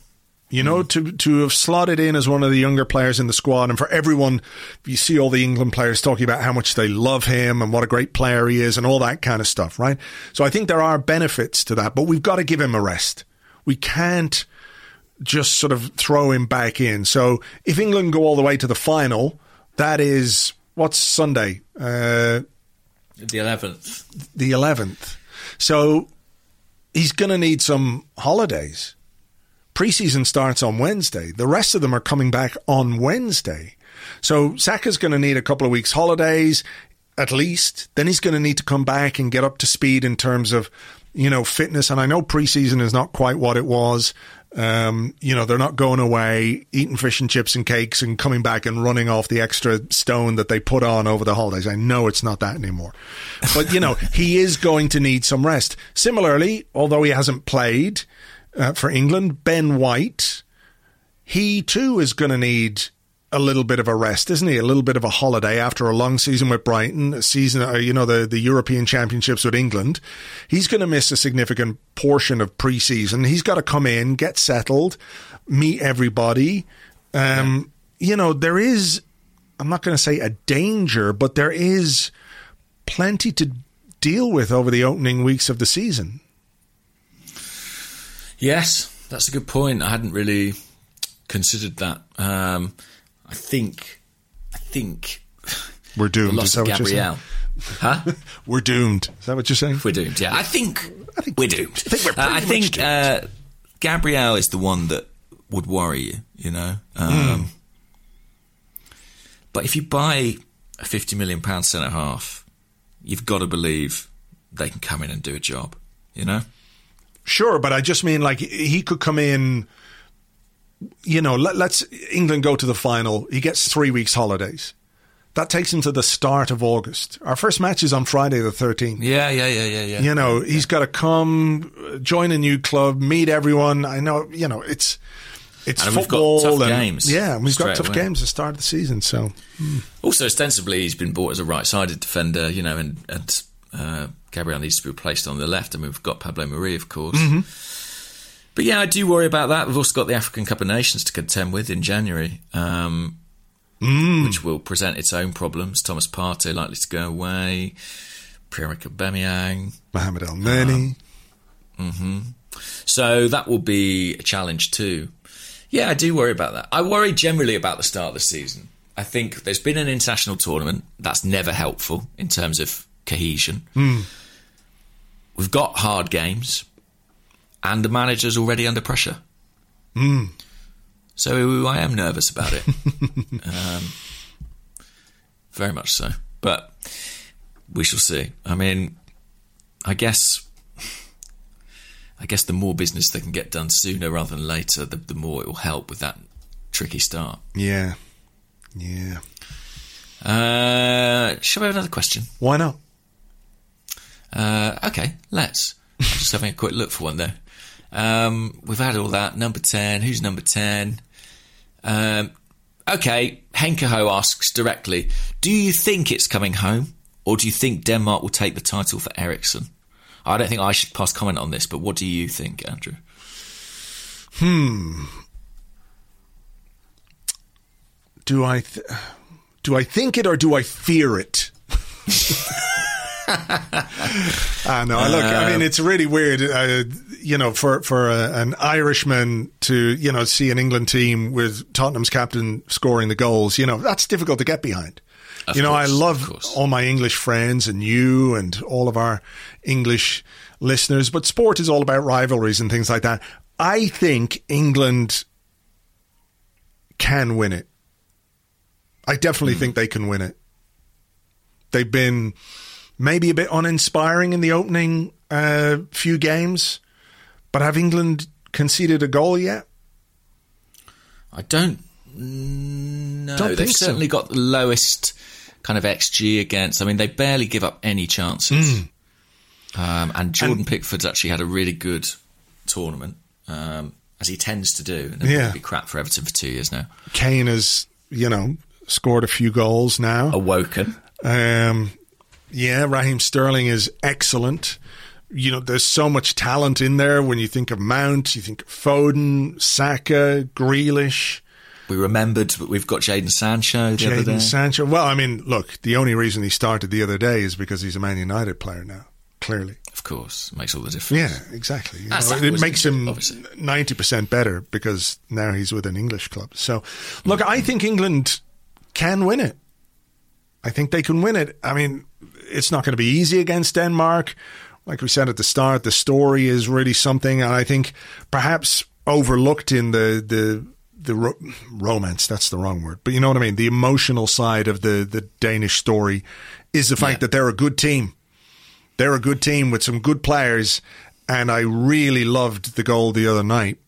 You know, to to have slotted in as one of the younger players in the squad, and for everyone, you see all the England players talking about how much they love him and what a great player he is, and all that kind of stuff, right? So I think there are benefits to that, but we've got to give him a rest. We can't just sort of throw him back in. So if England go all the way to the final, that is what's Sunday, uh, The eleventh. the eleventh. So he's going to need some holidays. Preseason starts on Wednesday. The rest of them are coming back on Wednesday. So Saka's going to need a couple of weeks holidays at least. Then he's going to need to come back and get up to speed in terms of, you know, fitness. And I know preseason is not quite what it was Um, you know, they're not going away, eating fish and chips and cakes and coming back and running off the extra stone that they put on over the holidays. I know it's not that anymore. But, you know, he is going to need some rest. Similarly, although he hasn't played uh, for England, Ben White, he too is going to need a little bit of a rest, isn't he? A little bit of a holiday after a long season with Brighton, a season, uh, you know, the, the European Championships with England. He's going to miss a significant portion of pre-season. He's got to come in, get settled, meet everybody. Um, You know, there is, I'm not going to say a danger, but there is plenty to deal with over the opening weeks of the season. Yes, that's a good point. I hadn't really considered that. Um, I think, I think We're doomed. Loss of what you're saying? Gabriel. Huh? We're doomed. Is that what you're saying? We're doomed. Yeah, I think, I think- we're doomed. I think we're Uh, I think uh, Gabriel is the one that would worry you. You know, um, but if you buy a fifty million pound centre half, you've got to believe they can come in and do a job. You know. Sure, but I just mean like he could come in. You know, let, let's England go to the final. He gets three weeks holidays. That takes him to the start of August. Our first match is on Friday the thirteenth. Yeah, yeah, yeah, yeah, yeah. You know, he's got to come, join a new club, meet everyone. I know, you know, it's it's And football tough and games yeah, and we've got tough away. games at the start of the season. So Also, ostensibly, he's been bought as a right-sided defender, you know, and, and uh, Gabriel needs to be replaced on the left. I mean, we've got Pablo Mari, of course. Mm-hmm. But yeah, I do worry about that. We've also got the African Cup of Nations to contend with in January, um, Mm. which will present its own problems. Thomas Partey likely to go away. Pierre-Emerick Aubameyang. Mohamed El Neni. So that will be a challenge too. Yeah, I do worry about that. I worry generally about the start of the season. I think there's been an international tournament. That's never helpful in terms of cohesion. We've got hard games, and the manager's already under pressure. So I am nervous about it. um, very much so. But we shall see. I mean, I guess I guess the more business they can get done sooner rather than later, the, the more it will help with that tricky start. Yeah, yeah. Uh, shall we have another question? Why not? Uh, okay, let's. Just having a quick look for one there. Um, we've had all that. Number 10. Who's number 10? Um, okay, Henkeho asks directly Do you think it's coming home, or do you think Denmark will take the title for Eriksen? I don't think I should pass comment on this, but what do you think, Andrew? Hmm. Do I th- do I think it or do I fear it? I know. look, I mean, it's really weird. Uh, you know, for for a, an Irishman to you know see an England team with Tottenham's captain scoring the goals, you know, that's difficult to get behind. You know, I course, of love all my English friends and you and all of our English listeners, but sport is all about rivalries and things like that. I think England can win it. I definitely think they can win it. They've been maybe a bit uninspiring in the opening uh, few games, but have England conceded a goal yet? I don't know. Don't They've think so. certainly got the lowest kind of XG against. I mean, they barely give up any chances. Um, and Jordan Pickford's actually had a really good tournament, um, as he tends to do. And Yeah. yeah. be crap for Everton for two years now. Kane has, you know, scored a few goals now. Awoken. Um, yeah, Raheem Sterling is excellent. You know, there's so much talent in there. When you think of Mount, you think of Foden, Saka, Grealish, We remembered that we've got Jadon Sancho the other day. Jadon Sancho. Well, I mean, look, the only reason he started the other day is because he's a Man United player now. Clearly, of course, makes all the difference. yeah, exactly. You know, it makes him ninety percent better because now he's with an English club. So, look, I think England can win it. I think they can win it. I mean, it's not going to be easy against Denmark. Like we said at the start, the story is really something, and I think perhaps overlooked in the the the ro- romance. That's the wrong word, but you know what I mean. The emotional side of the the Danish story is the fact Yeah. that they're a good team. They're a good team with some good players, and I really loved the goal the other night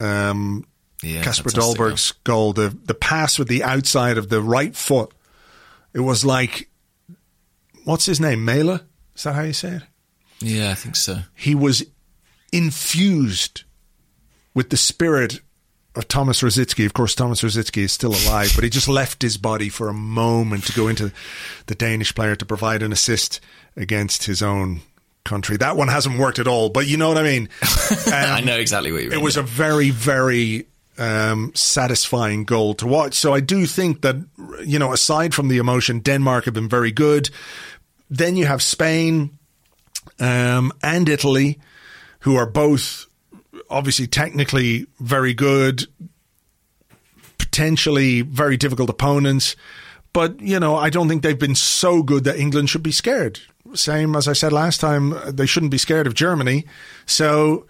um, Yeah, goal. Dolberg's goal, the the pass with the outside of the right foot, it was like, what's his name, Maehle? Is that how you say it? Yeah, I think so. He was infused with the spirit of Thomas Rosicky. Of course, Thomas Rosicky is still alive, but he just left his body for a moment to go into the Danish player to provide an assist against his own country. That one hasn't worked at all, but you know what I mean. I Um, know exactly what you mean. it was a very, very um, satisfying goal to watch. So I do think that, you know, aside from the emotion, Denmark have been very good. Then you have Spain um, and Italy, who are both obviously technically very good, potentially very difficult opponents. But, you know, I don't think they've been so good that England should be scared. Same as I said last time, they shouldn't be scared of Germany. So,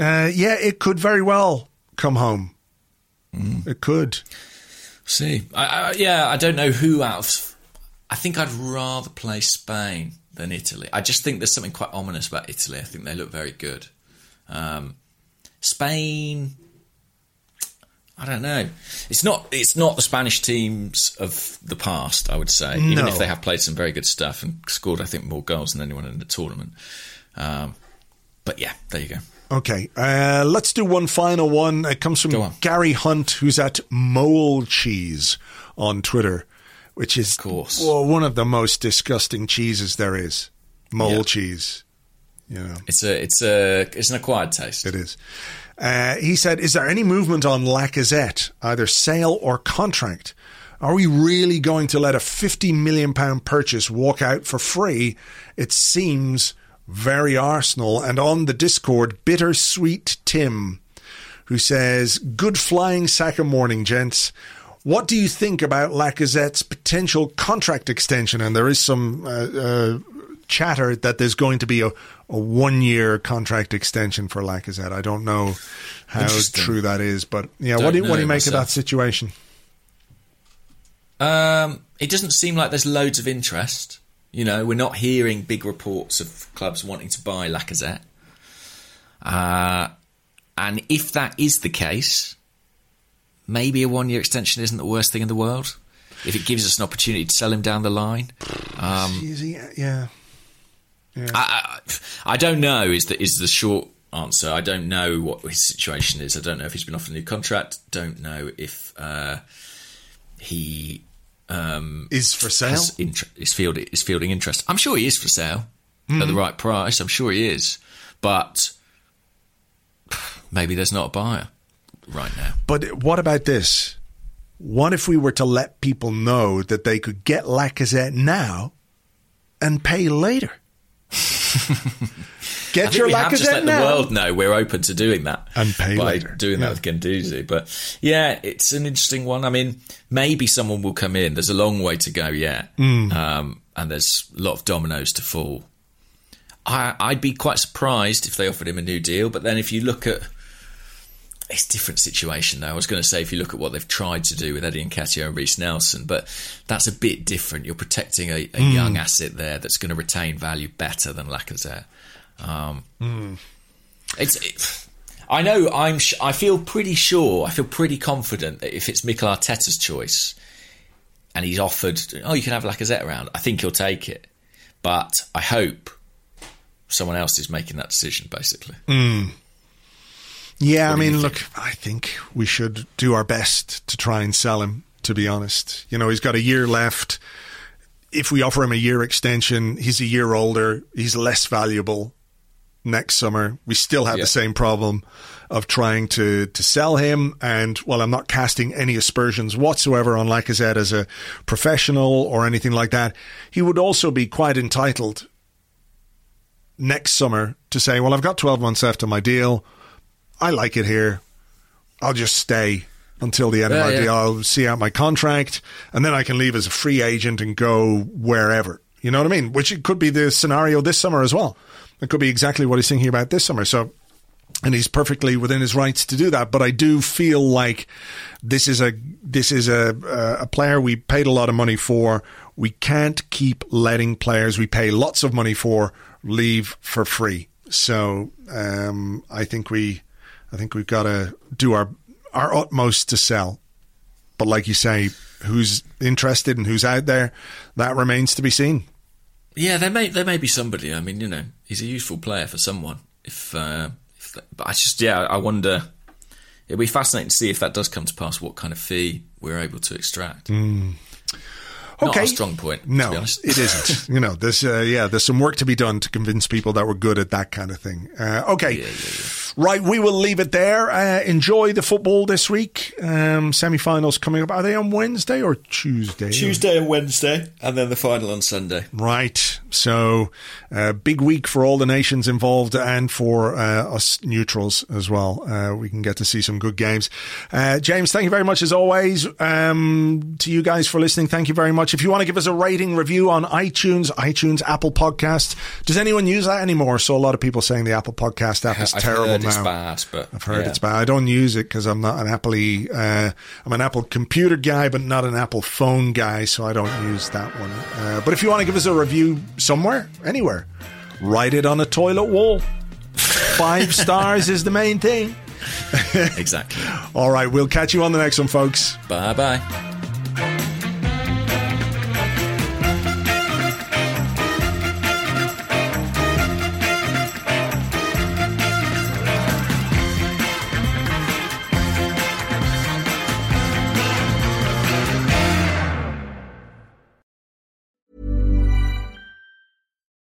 uh, yeah, it could very well come home. It could. See, I, I, yeah, I don't know who out of. I think I'd rather play Spain than Italy. I just think there's something quite ominous about Italy. I think they look very good. Um, Spain, I don't know. It's not. It's not the Spanish teams of the past. I would say, even if they have played some very good stuff and scored, I think, more goals than anyone in the tournament. Um, but yeah, there you go. Okay, uh, let's do one final one. It comes from. Gary Hunt, who's at Mole Cheese on Twitter, which is of course. well, one of the most disgusting cheeses there is. Mole Yeah. cheese, you know. It's a. It's a. It's an acquired taste. It is. Uh, he said, "Is there any movement on Lacazette, either sale or contract? Are we really going to let a fifty million pound purchase walk out for free? It seems very Arsenal." And on the Discord, bittersweet Tim, who says, "Good flying Saka morning, gents." What do you think about Lacazette's potential contract extension? And there is some uh, uh, chatter that there's going to be a, a one year contract extension for Lacazette. I don't know how true that is, but yeah, Don't what do you, what do you make of that situation? Um, it doesn't seem like there's loads of interest. You know, we're not hearing big reports of clubs wanting to buy Lacazette. Uh, and if that is the case, maybe a one year extension isn't the worst thing in the world. If it gives us an opportunity to sell him down the line, um, Is he- yeah, I, I, I don't know. Is the is the short answer? I don't know what his situation is. I don't know if he's been offered a new contract. Don't know if uh, he um, is for sale. inter- is fielding is fielding interest. I'm sure he is for sale at the right price. I'm sure he is, but maybe there's not a buyer right now. But what about this? What if we were to let people know that they could get Lacazette now and pay later? Get your we have just Lacazette let now the world know we're open to doing that And pay by later. doing Yeah. that with Guendouzi. But yeah, it's an interesting one. I mean, maybe someone will come in. There's a long way to go yet, Hmm. um, and there's a lot of dominoes to fall. I, I'd be quite surprised if they offered him a new deal. But then if you look at it's a different situation though. I was going to say if you look at what they've tried to do with Eddie and Nketiah and Reiss Nelson, but that's a bit different. You're protecting a, a hmm. young asset there that's going to retain value better than Lacazette. Um, hmm. It's. It, I know. I'm. Sh- I feel pretty sure. I feel pretty confident that if it's Mikel Arteta's choice, and he's offered, oh, you can have Lacazette around. I think he'll take it, but I hope someone else is making that decision. Basically, hmm. Yeah, I What do mean, look, I think we should do our best to try and sell him, to be honest. You know, he's got a year left. If we offer him a year extension, he's a year older, he's less valuable next summer. We still have Yeah. the same problem of trying to, to sell him. And while I'm not casting any aspersions whatsoever on Lacazette as a professional or anything like that, he would also be quite entitled next summer to say, well, I've got 12 months left of my deal. I like it here. I'll just stay until the end of my yeah. deal. I'll see out my contract, and then I can leave as a free agent and go wherever. You know what I mean? Which it could be the scenario this summer as well. It could be exactly what he's thinking about this summer. So, and he's perfectly within his rights to do that. But I do feel like this is a this is a a player we paid a lot of money for. We can't keep letting players we pay lots of money for leave for free. So um, I think we I think we've got to do our our utmost to sell. But like you say, who's interested and who's out there, that remains to be seen. Yeah, there may there may be somebody. I mean, you know, he's a useful player for someone. If, uh, if but I just yeah, I wonder. It'd be fascinating to see if that does come to pass. What kind of fee we're able to extract. Mm. Not Okay. a strong point. to No, be honest. it isn't. you know, there's uh, yeah, there's some work to be done to convince people that we're good at that kind of thing. Uh, okay, right, we will leave it there. Uh, enjoy the football this week. Um, semi-finals coming up. Are they on Wednesday or Tuesday? Tuesday and Wednesday, and then the final on Sunday. Right. So, uh, big week for all the nations involved and for uh, us neutrals as well. Uh, we can get to see some good games. Uh, James, thank you very much as always. Um, to you guys for listening, thank you very much. If you want to give us a rating review on iTunes, iTunes, Apple Podcast, does anyone use that anymore? So a lot of people saying the Apple Podcast app is I've terrible heard now. it's bad, but I've heard yeah. it's bad. I don't use it because I'm not an Apple. Uh, I'm an Apple computer guy, but not an Apple phone guy, so I don't use that one. Uh, but if you want to give us a review somewhere, anywhere, write it on a toilet wall. Five stars is the main thing. exactly. All right, we'll catch you on the next one, folks. Bye bye.